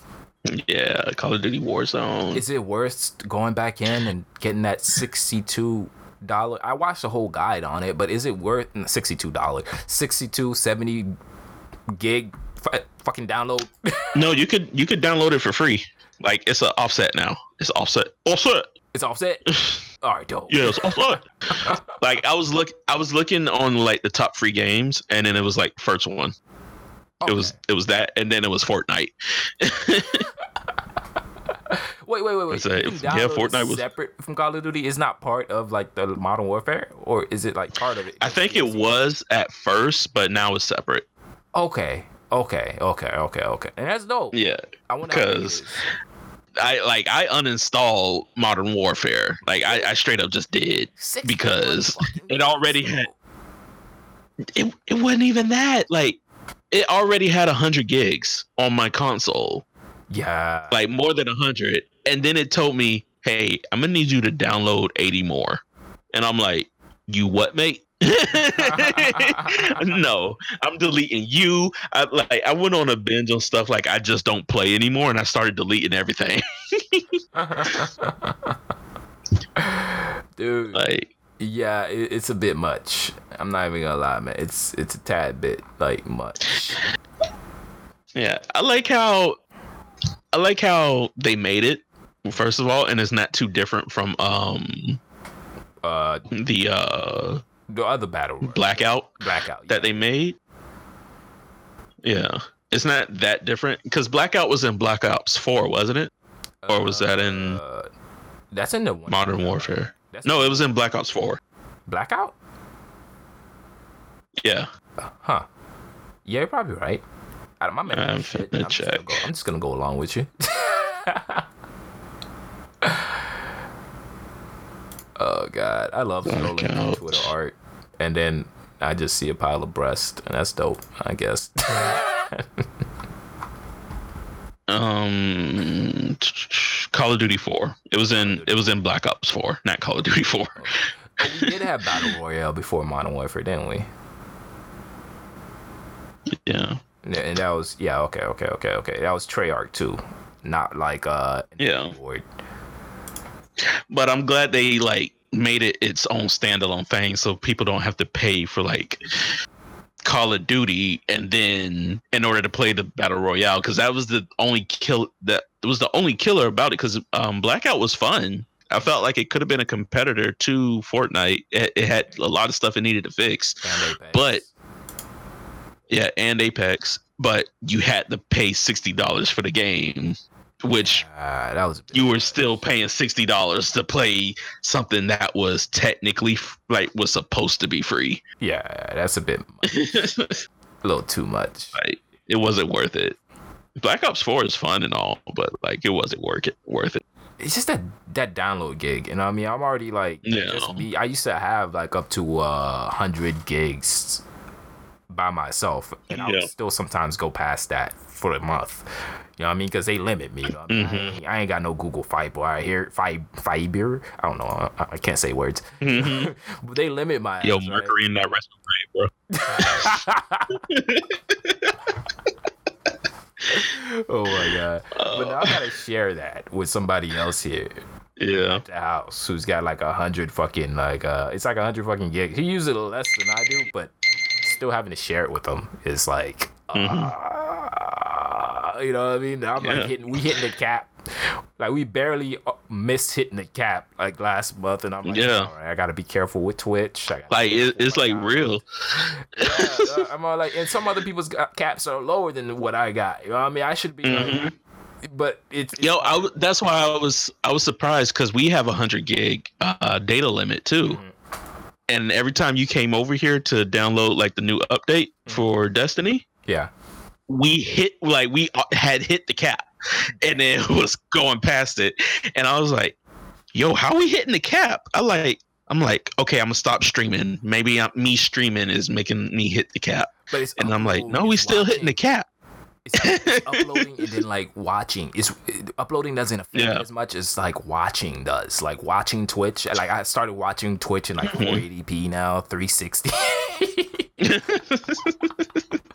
Yeah, Call of Duty Warzone. Is it worth going back in and getting that sixty-two dollar? I watched the whole guide on it, but is it worth sixty-two dollar, 62, 70 gig f- fucking download? no, you could you could download it for free. Like it's an offset now. It's offset. Offset. it's offset. All right, dope. Yeah, it's offset. like I was look I was looking on like the top free games and then it was like first one. It was it was that and then it was Fortnite. Wait, wait, wait, wait. It's You can yeah, Fortnite was- separate from Call of Duty. Is not part of like the Modern Warfare, or is it like part of it? I think it was at first, but now it's separate. Okay, okay, okay, okay, okay, and that's dope. Yeah. I wonder how big it 'cause- is. I like I uninstalled Modern Warfare. Like I, I straight up just did. because it already had- It it wasn't even that. Like it already had hundred gigs on my console. Yeah. Like more than hundred. And then it told me, hey, I'm gonna need you to download 80 more. And I'm like, you what, mate? no, I'm deleting you. I like I went on a binge on stuff like I just don't play anymore and I started deleting everything. Dude. like Yeah, it, it's a bit much. I'm not even gonna lie, man. It's it's a tad bit like much. Yeah, I like how I like how they made it. First of all, and it's not too different from um Uh, the uh the other battle royale. blackout blackout that they made. Yeah, it's not that different because blackout was in Black Ops Four, wasn't it? or was that in Uh, that's in the one Modern Warfare? That's No, it was in Black Ops Four. blackout. Yeah, Huh? Yeah, you're probably right. Out of my memory, I'm shit, I'm, just go, I'm just gonna go along with you. oh god, I love scrolling through. Twitter art, and then I just see a pile of breasts, and that's dope. I guess. um, Call of Duty Four. It was in it was in Black Ops Four, not Call of Duty Four. We did have battle royale before Modern Warfare, didn't we? Yeah, And and that was yeah, okay, okay, okay, okay. That was Treyarch too, not like uh Yeah. But I'm glad they like made it its own standalone thing, so people don't have to pay for like Call of Duty, and then in order to play the battle royale, because that was the only kill that was the only killer about it. Because um, Blackout was fun. I felt like it could have been a competitor to Fortnite. It, it, had a lot of stuff it needed to fix, but yeah, and Apex. But you had to pay sixty dollars for the game, which uh, that was you were still paying sixty dollars to play something that was technically like was supposed to be free. Yeah, that's a bit a little too much. Like it wasn't worth it. Black Ops Four is fun and all, but like it wasn't worth it. Worth it. It's just that that download gig, you know. I mean, I'm already like, yeah. Me, I used to have like up to uh, hundred gigs by myself, and I would still sometimes go past that for a month. You know what I mean? Because they limit me. You know I, mean? mm-hmm. I, ain't, I, ain't, got no Google Fiber. I hear Fiber. I don't know. I, I can't say words. Mm-hmm. but they limit my. Yo, ass, Mercury right? in that retrograde, bro. oh my god! Uh, but now I gotta share that with somebody else here. Yeah. the house who's got like a hundred fucking like uh, it's like a hundred fucking gigs. He uses it less than I do, but still having to share it with them is like, mm-hmm. uh, you know what I mean? I'm yeah. like hitting, we hitting the cap. Like we barely uh, missed hitting the cap like last month, and I'm like, yeah, I gotta be careful with Twitch. like it, it's like real. yeah, I'm all like, and some other people's caps are lower than what I got. You know what I mean? I should be. Mm-hmm. Like, but it's, it's yo I, that's why i was i was surprised because we have a 100 gig uh, data limit too mm-hmm and every time you came over here to download like the new update mm-hmm. for Destiny, yeah, we hit like we uh, had hit the cap, and then it was going past it, and I was like, "Yo, how we hitting the cap?" I like. I'm like, okay, I'm gonna stop streaming. Maybe I'm, me streaming is making me hit the cap. and I'm like, no, we still hitting the cap. It's, it's uploading and then like watching. It's it, uploading doesn't affect yeah. as much as like watching does. Like watching Twitch. Like I started watching Twitch in like 480p mm-hmm. now, 360.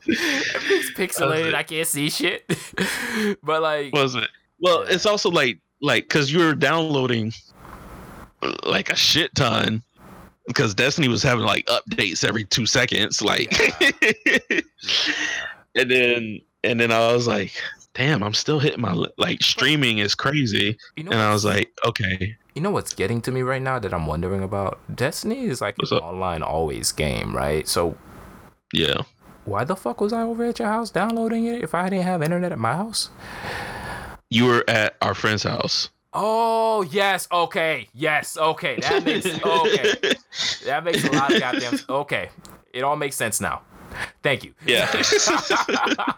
Everything's pixelated. I can't see shit. but like, was it? Well, yeah. it's also like like because you're downloading like a shit ton because Destiny was having like updates every two seconds, like, yeah. and then and then I was like, damn, I'm still hitting my like streaming is crazy. You know and I was like, okay. You know what's getting to me right now that I'm wondering about? Destiny is like what's an up? online always game, right? So Yeah. Why the fuck was I over at your house downloading it if I didn't have internet at my house? You were at our friend's house. Oh yes, okay, yes, okay. That makes okay. that makes a lot of goddamn okay. It all makes sense now. Thank you. Yeah.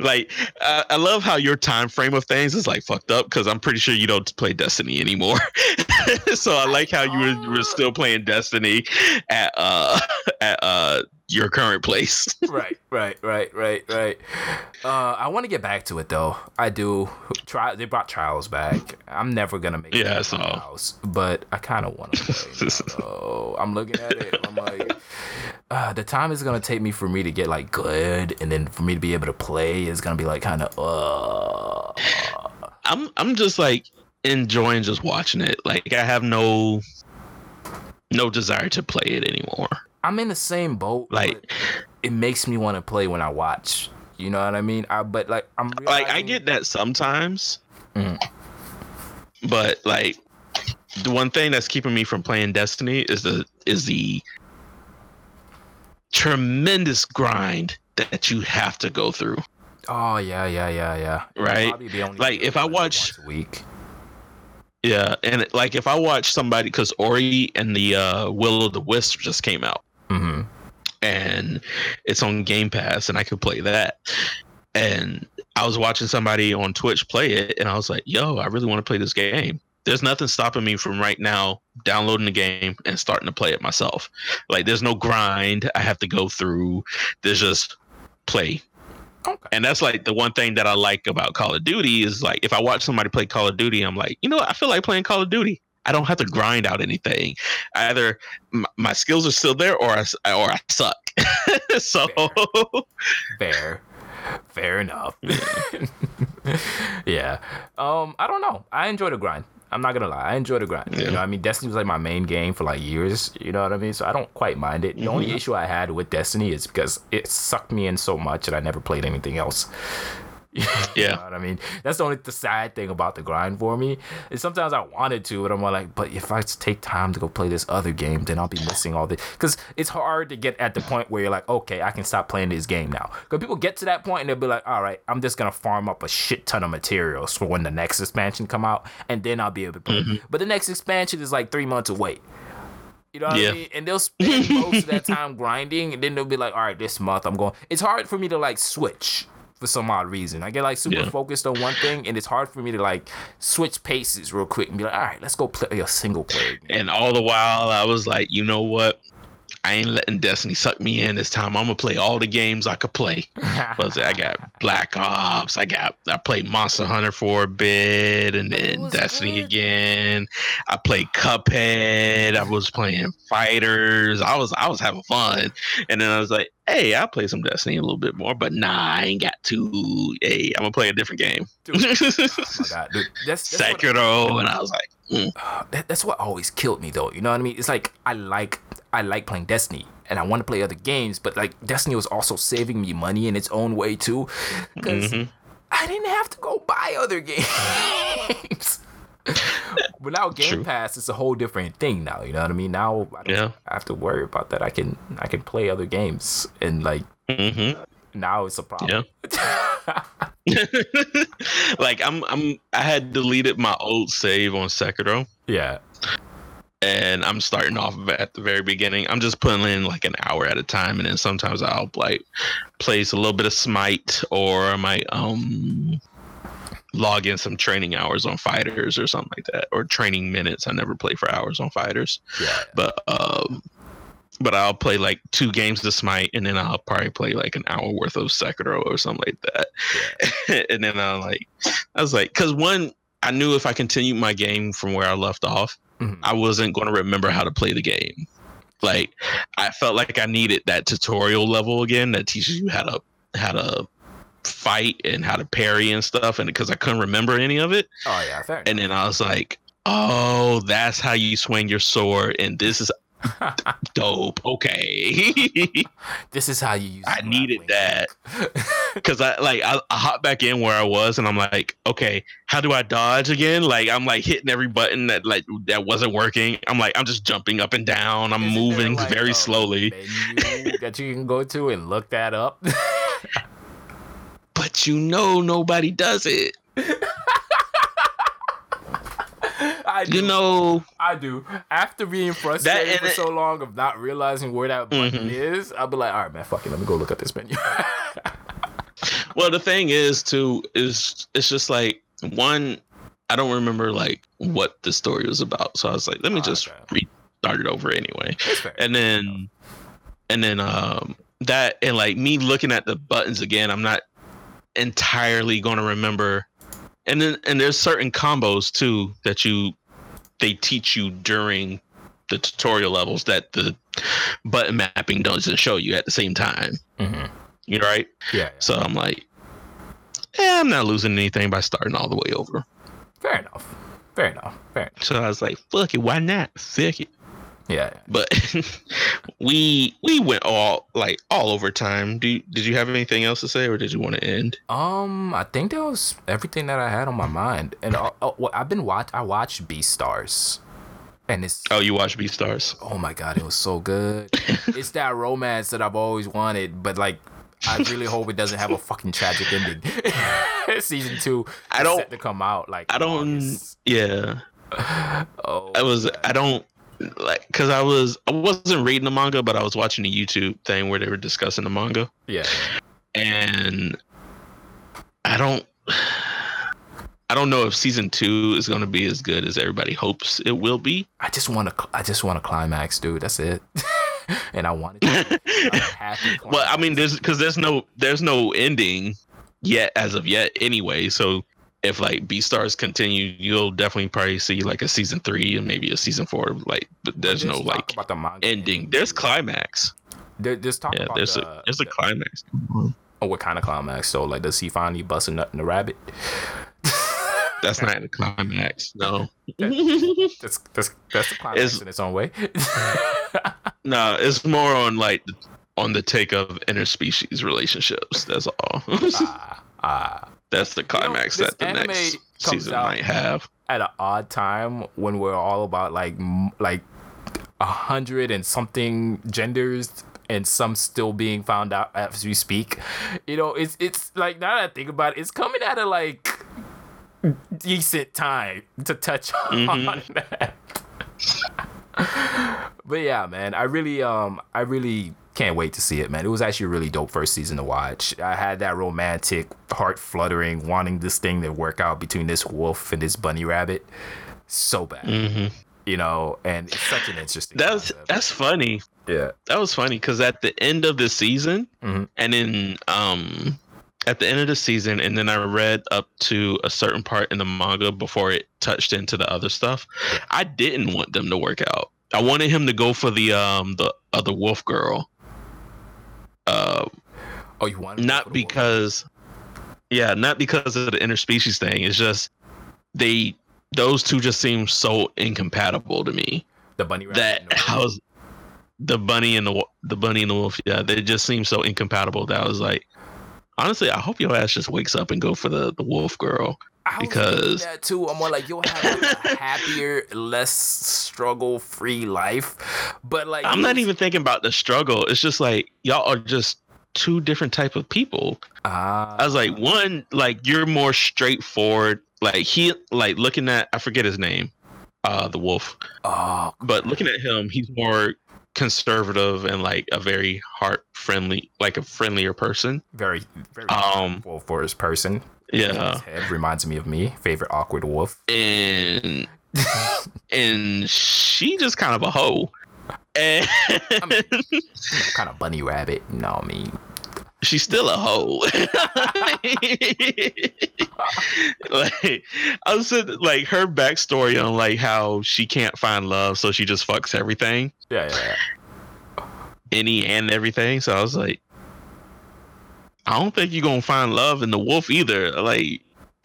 like uh, I love how your time frame of things is like fucked up because I'm pretty sure you don't play Destiny anymore. so I like how you were, were, still playing Destiny at uh at uh your current place. right, right, right, right, right. Uh, I want to get back to it though. I do. Try. They brought trials back. I'm never gonna make yeah, it so. house, but I kind of want to play. Now, I'm looking at it. I'm like, uh, the time is gonna take me for me to get like good, and then for me to be able to play is gonna be like kind of. Uh. I'm I'm just like enjoying just watching it. Like I have no no desire to play it anymore. I'm in the same boat. Like it makes me want to play when I watch. You know what I mean? I, but like I'm realizing... like I get that sometimes, mm. but like the one thing that's keeping me from playing Destiny is the is the tremendous grind that you have to go through. Oh yeah, yeah, yeah, yeah. Right. Like if I watch a week. Yeah, and like if I watch somebody because Ori and the uh, Will of the Wisp just came out, mm-hmm. and it's on Game Pass, and I could play that. And I was watching somebody on Twitch play it, and I was like, "Yo, I really want to play this game." There's nothing stopping me from right now downloading the game and starting to play it myself. Like, there's no grind I have to go through. There's just play, Okay. And that's like the one thing that I like about Call of Duty is like if I watch somebody play Call of Duty, I'm like, you know, what? I feel like playing Call of Duty. I don't have to grind out anything. Either m- my skills are still there, or I, or I suck. so fair. fair, fair enough. yeah. Um, I don't know. I enjoy the grind. I'm not gonna lie. I enjoy the grind. You Yeah. know, I mean, Destiny was like my main game for like years. You know what I mean? So I don't quite mind it. The Mm-hmm. only issue I had with Destiny is because it sucked me in so much that I never played anything else. You Yeah. know what I mean? That's the only the sad thing about the grind for me. Is sometimes I wanted to, but I'm like, but if I take time to go play this other game, then I'll be missing all this. Because it's hard to get at the point where you're like, okay, I can stop playing this game now. Because people get to that point and they'll be like, all right, I'm just gonna farm up a shit ton of materials for when the next expansion come out, and then I'll be able to play. Mm-hmm. But the next expansion is like three months away. You know what Yeah. I mean? And they'll spend most of that time grinding, and then they'll be like, "All right, this month I'm going." It's hard for me to like switch for some odd reason. I get like super Yeah. focused on one thing, and it's hard for me to like switch paces real quick and be like, "All right, let's go play a single player." game." And all the while, I was like, you know what? I ain't letting Destiny suck me in this time. I'm gonna play all the games I could play. Was I got Black Ops. I got I played Monster Hunter for a bit, and then Destiny good. again. I played Cuphead. I was playing Fighters. I was I was having fun, and then I was like, hey, I'll play some Destiny a little bit more, but nah, I ain't got to. Hey, I'm gonna play a different game. Dude, oh my god, dude, that's, that's what- Sekiro, and I was like, mm, that, that's what always killed me though. You know what I mean? It's like I like I like playing Destiny and I want to play other games, but like Destiny was also saving me money in its own way too, because Mhm. I didn't have to go buy other games. now Game True. Pass is a whole different thing now. You know what I mean? Now I don't Yeah. have to worry about that. I can I can play other games and like mhm. now it's a problem. Yeah. like I'm I'm I had deleted my old save on Sekiro yeah. and I'm starting off at the very beginning. I'm just putting in like an hour at a time and then sometimes I'll like place a little bit of smite or I might um log in some training hours on fighters or something like that or training minutes. I never play for hours on fighters. Yeah. But um but I'll play like two games of Smite, and then I'll probably play like an hour worth of Sekiro or something like that. and then I like, I was like, because one, I knew if I continued my game from where I left off, Mhm. I wasn't going to remember how to play the game. Like, I felt like I needed that tutorial level again that teaches you how to how to fight and how to parry and stuff, and because I couldn't remember any of it, Oh yeah, fair. and then I was like, oh, that's how you swing your sword, and this is dope. Okay. this is how you use. I needed that because I like I, I hop back in where I was and I'm like, okay, how do I dodge again? Like I'm like hitting every button that like that wasn't working. I'm like I'm just jumping up and down. I'm Isn't there, moving like, very slowly. that you can go to and look that up. But you know nobody does it. I do. You know I do. After being frustrated and for it- so long of not realizing where that button Mhm. is, I'll be like, all right, man, fuck it. Let me go look at this menu. Well, the thing is, too, is it's just like one. I don't remember like what the story was about, so I was like, let me Oh, just okay. restart it over anyway. And then, and then, um, that and like me looking at the buttons again, I'm not entirely going to remember. And then, and there's certain combos too that you they teach you during the tutorial levels that the button mapping doesn't show you at the same time. Mhm. You know, right? Yeah, So I'm like, yeah, I'm not losing anything by starting all the way over. fair enough. Fair enough. Fair enough. So I was like, fuck it, why not? Fuck it. Yeah. But we we went all like all over time. Do you, did you have anything else to say, or did you want to end? Um, I think that was everything that I had on my mind, and uh, uh, I've been watch. I watched Beastars, and it's Oh, you watched Beastars. oh my god, it was so good. it's that romance that I've always wanted, but like. I really hope it doesn't have a fucking tragic ending. Season two, I don't- set to come out like I don't. August. Yeah, Oh, I was. I don't like because I was. I wasn't reading the manga, but I was watching the YouTube thing where they were discussing the manga, yeah. and I don't. I don't know if season two is going to be as good as everybody hopes it will be. I just want to. I just want a climax, dude. That's it. and I wanted to. well, I mean, there's because there's no there's no ending yet as of yet anyway. So if like Beastars continue, you'll definitely probably see like a season three and maybe a season four. Like, but there's no like about the manga ending. There's climax. There, there's talk Yeah, about there's the, a there's a the- climax. oh, what kind of climax? So like, does he finally bust a nut in the rabbit? That's not the climax. No. that's that's that's the climax It's- in its own way. no, it's more on like on the take of interspecies relationships. That's all. ah, ah. That's the climax this that the next season might have. At an odd time when we're all about like like a hundred and something genders and some still being found out as we speak. You know, it's it's like now that I think about it, it's coming at a like decent time to touch on Mhm. that. but yeah, man, I really um I really can't wait to see it, man. It was actually a really dope first season to watch. I had that romantic, heart fluttering, wanting this thing to work out between this wolf and this bunny rabbit. So bad, hmm you know, and it's such an interesting. That's concept. that's funny. yeah. That was funny because at the end of the season, Mhm. and then um, at the end of the season, and then I read up to a certain part in the manga before it touched into the other stuff. I didn't want them to work out. I wanted him to go for the um the other wolf girl. Uh, Oh, you want not because, yeah, not because of the interspecies thing. It's just they those two just seem so incompatible to me the bunny that and the I wolf? was the bunny and the the bunny and the wolf. Yeah, they just seem so incompatible that I was like, honestly, I hope your ass just wakes up and go for the the wolf girl. I because- that too. I'm more like you'll have like, a happier, less struggle free life. But like I'm not even thinking about the struggle. It's just like y'all are just two different type of people. Ah, I was like, one, like you're more straightforward. Like he, like looking at, I forget his name, uh, the wolf. oh, But looking at him, he's more conservative and like a very heart friendly, like a friendlier person. very, very Um, for his person. Yeah, His head reminds me of me. Favorite awkward wolf. and and she just kind of a hoe. And mean- You know, kind of bunny rabbit. You know what I mean? she's still a hoe. like I was like her backstory on like how she can't find love, so she just fucks everything, Yeah, yeah. yeah. any and everything. So I was like, I don't think you're gonna find love in the wolf either. Like,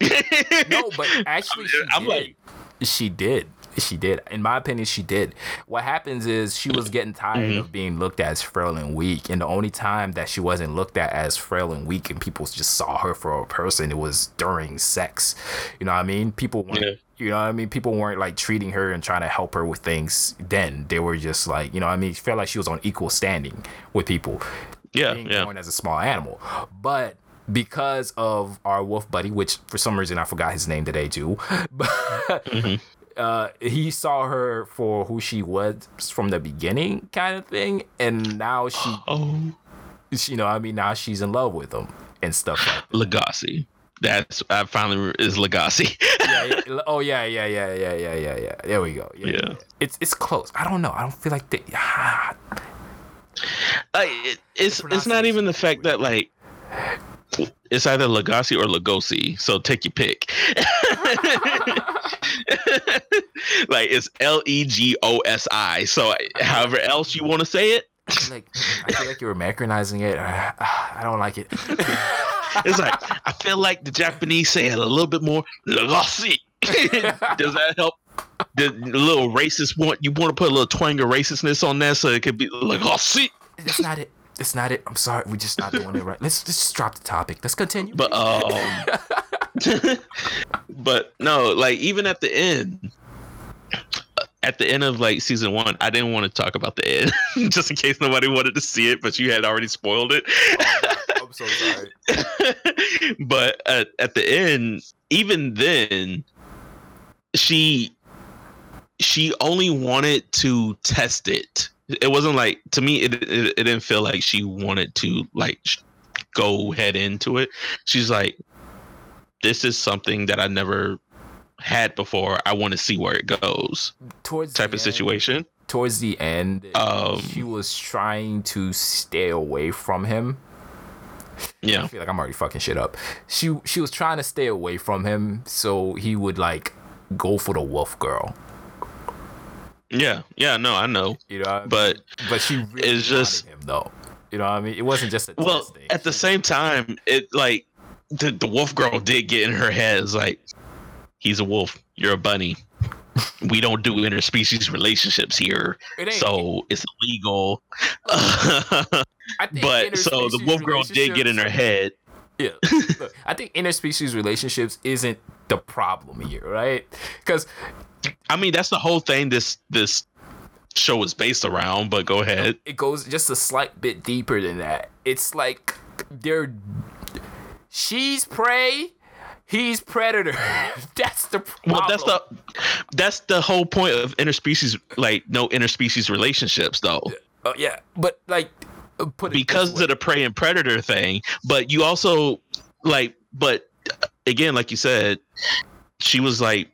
No, but actually, she I'm did. like- she did. She did. In my opinion, she did. What happens is she was getting tired Mhm. of being looked at as frail and weak, and the only time that she wasn't looked at as frail and weak, and people just saw her for a person, it was during sex. You know what I mean? People weren't. Yeah. You know what I mean? People weren't like treating her and trying to help her with things. Then they were just like, you know, what I mean, she felt like she was on equal standing with people yeah, being yeah, born as a small animal. But because of our wolf buddy, which for some reason I forgot his name today too, but Mhm. uh, he saw her for who she was from the beginning, kind of thing, and now she, Oh, she you know, I mean, now she's in love with him and stuff like. That. Legacy. That's I finally is Legacy. yeah, yeah, oh yeah, yeah, yeah, yeah, yeah, yeah, yeah. There we go. Yeah, Yeah. it's it's close. I don't know. I don't feel like they. Ah, like it, it's it's not even the fact that like it's either Legacy or Legosi. So take your pick. like it's L E G O S I. So however else you want to say it, like I feel like you're Americanizing it. I don't like it. it's like I feel like the Japanese say it a little bit more Legacy. Does that help? The little racist want you want to put a little twang of racistness on there so it could be Legacy. That's not it. That's not it. I'm sorry. We're just not doing it right. Let's, let's just drop the topic. Let's continue. But um, but no, like even at the end, at the end of like season one, I didn't want to talk about the end just in case nobody wanted to see it, but you had already spoiled it. I'm so sorry. but at, at the end, even then, she she only wanted to test it. It wasn't like to me. It it, it didn't feel like she wanted to like go head into it. She's like, this is something that I never had before. I want to see where it goes. Towards Type the of end- situation. Towards the end, Um, she was trying to stay away from him. Yeah, I feel like I'm already fucking shit up. She she was trying to stay away from him so he would like go for the wolf girl. Yeah, yeah. No, I know. You know, I mean? But but she really it's just- him though. You know what I mean? It wasn't just a well, at the same time, it like the the wolf girl did get in her head. It's like he's a wolf. You're a bunny. We don't do interspecies relationships here, It ain't- so it's illegal. I think but so the wolf girl did get in her head. Yeah, look, I think interspecies relationships isn't the problem here, right? Because I mean, that's the whole thing. This this show is based around. But go ahead. it goes just a slight bit deeper than that. It's like they're she's prey, he's predator. that's the problem. Well, that's the that's the whole point of interspecies, like no interspecies relationships, though. Uh, yeah, but like uh, put it because of the prey and predator thing. But you also like, but again, like you said, she was like,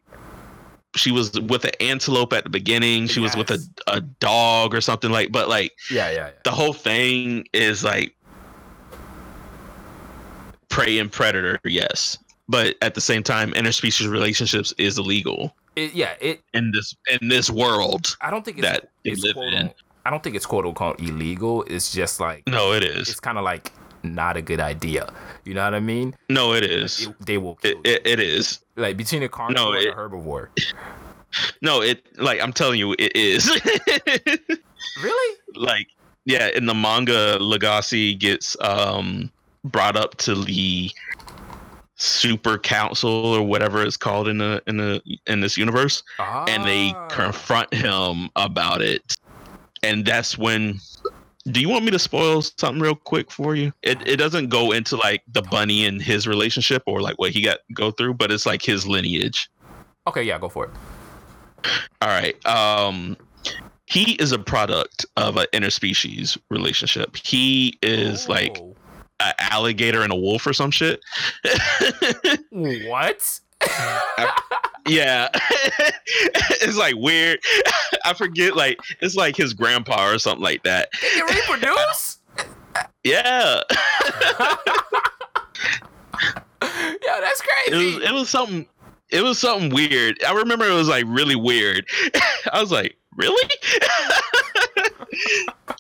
she was with an antelope at the beginning. She was with a, a dog or something like. But like yeah, yeah, yeah. the whole thing is like prey and predator, yes. But at the same time, interspecies relationships is illegal It, yeah, it. in this in this world. I don't think it's, That they it's live quote in. I don't think it's quote unquote illegal. It's just like No, it is. it's kind of like not a good idea. You know what I mean? No, it is. It- they will It, it, it is. like between a carnivore and it- a herbivore. No, it like I'm telling you, it is. Really? like yeah, in the manga, Legoshi gets um brought up to the super council or whatever it's called in the in the in this universe, and they Ah. confront him about it. And that's when do you want me to spoil something real quick for you? It it doesn't go into like the bunny and his relationship or like what he got go through, but it's like his lineage. Okay, yeah, go for it. All right. Um he is a product of an interspecies relationship. He is like Oh. an alligator and a wolf or some shit. what? yeah. it's like weird. I forget like it's like his grandpa or something like that. They can reproduce? Yeah. Yo, that's It crazy. was it was something it was something weird. I remember it was like really weird. I was like, really?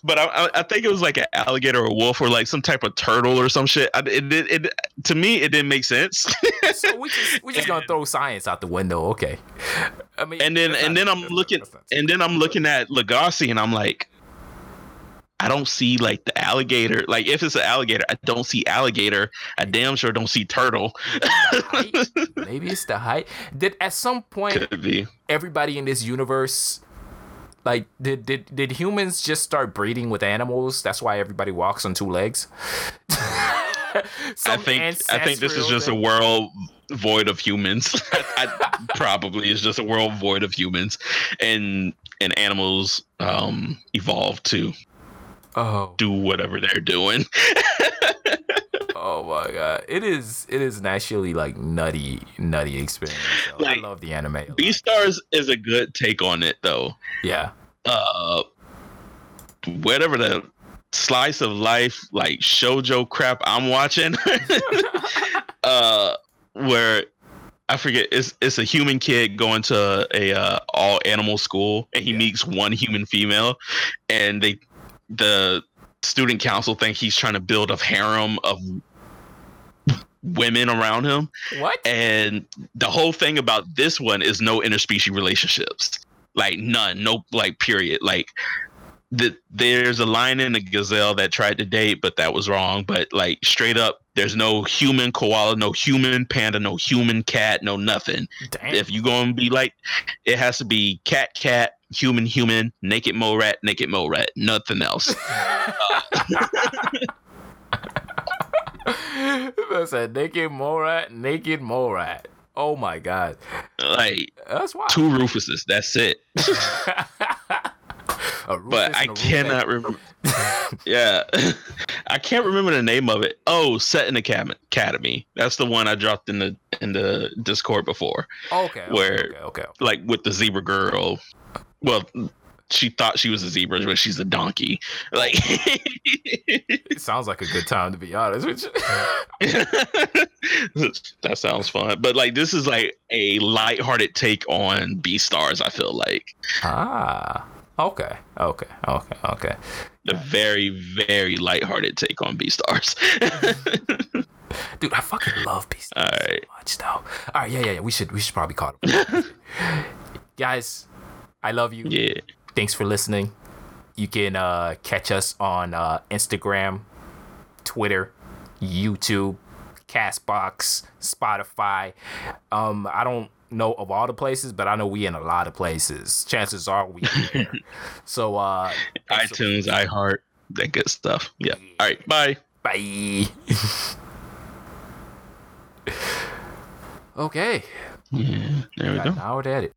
But I, I, think it was like an alligator or a wolf or like some type of turtle or some shit. I, it, it, it to me it didn't make sense. so we just we just gonna throw science out the window, okay? I mean, and then and then I'm looking and then I'm looking at Legoshi and I'm like, I don't see like the alligator. Like if it's an alligator, I don't see alligator. I damn sure don't see turtle. Maybe it's the height. Did at some point everybody in this universe like did did did humans just start breeding with animals? That's why everybody walks on two legs. I think I think this is just a world void of humans. I, I, probably is just a world void of humans, and and animals um evolve to Oh, do whatever they're doing. oh my god! It is it is naturally like nutty nutty experience. though. I love the anime. a lot. Beastars is a good take on it though. Yeah. uh whatever the slice of life like shojo crap I'm watching uh where I forget it's it's a human kid going to a uh, all animal school and he Yeah. meets one human female and they the student council think he's trying to build a harem of women around him. What? and the whole thing about this one is no interspecies relationships. Like none. No like period. Like the, there's a lion and a gazelle that tried to date but that was wrong. But like straight up there's no human koala no human panda no human cat no nothing. Damn. if you gonna be like it has to be cat cat human human naked mole rat naked mole rat nothing else That's a naked morat, naked morat. Oh my god, like that's why two rufuses that's it but I and a Rufus. cannot remember. yeah, I can't remember the name of it. Oh, Seton Academy. Academy. That's the one I dropped in the in the Discord before, Okay. okay, where- Okay. Okay. like with the zebra girl. Well, she thought she was a zebra, but she's a donkey. Like, It sounds like a good time to be honest with you. that sounds fun. But like, this is like a lighthearted take on Beastars. I feel like ah. Okay. Okay. Okay. Okay. The very very lighthearted take on Beastars. Dude, I fucking love PC All so right. much though. All right, yeah, yeah, yeah. We should we should probably call it. Guys, I love you. Yeah. Thanks for listening. You can uh, catch us on uh, Instagram, Twitter, YouTube, Castbox, Spotify. Um, I don't know of all the places, but I know we in a lot of places. Chances are we there. so uh, for- iTunes, iHeart, that good stuff. Yeah. All right. Bye. Bye. okay. Yeah. There we go. Now we're at it.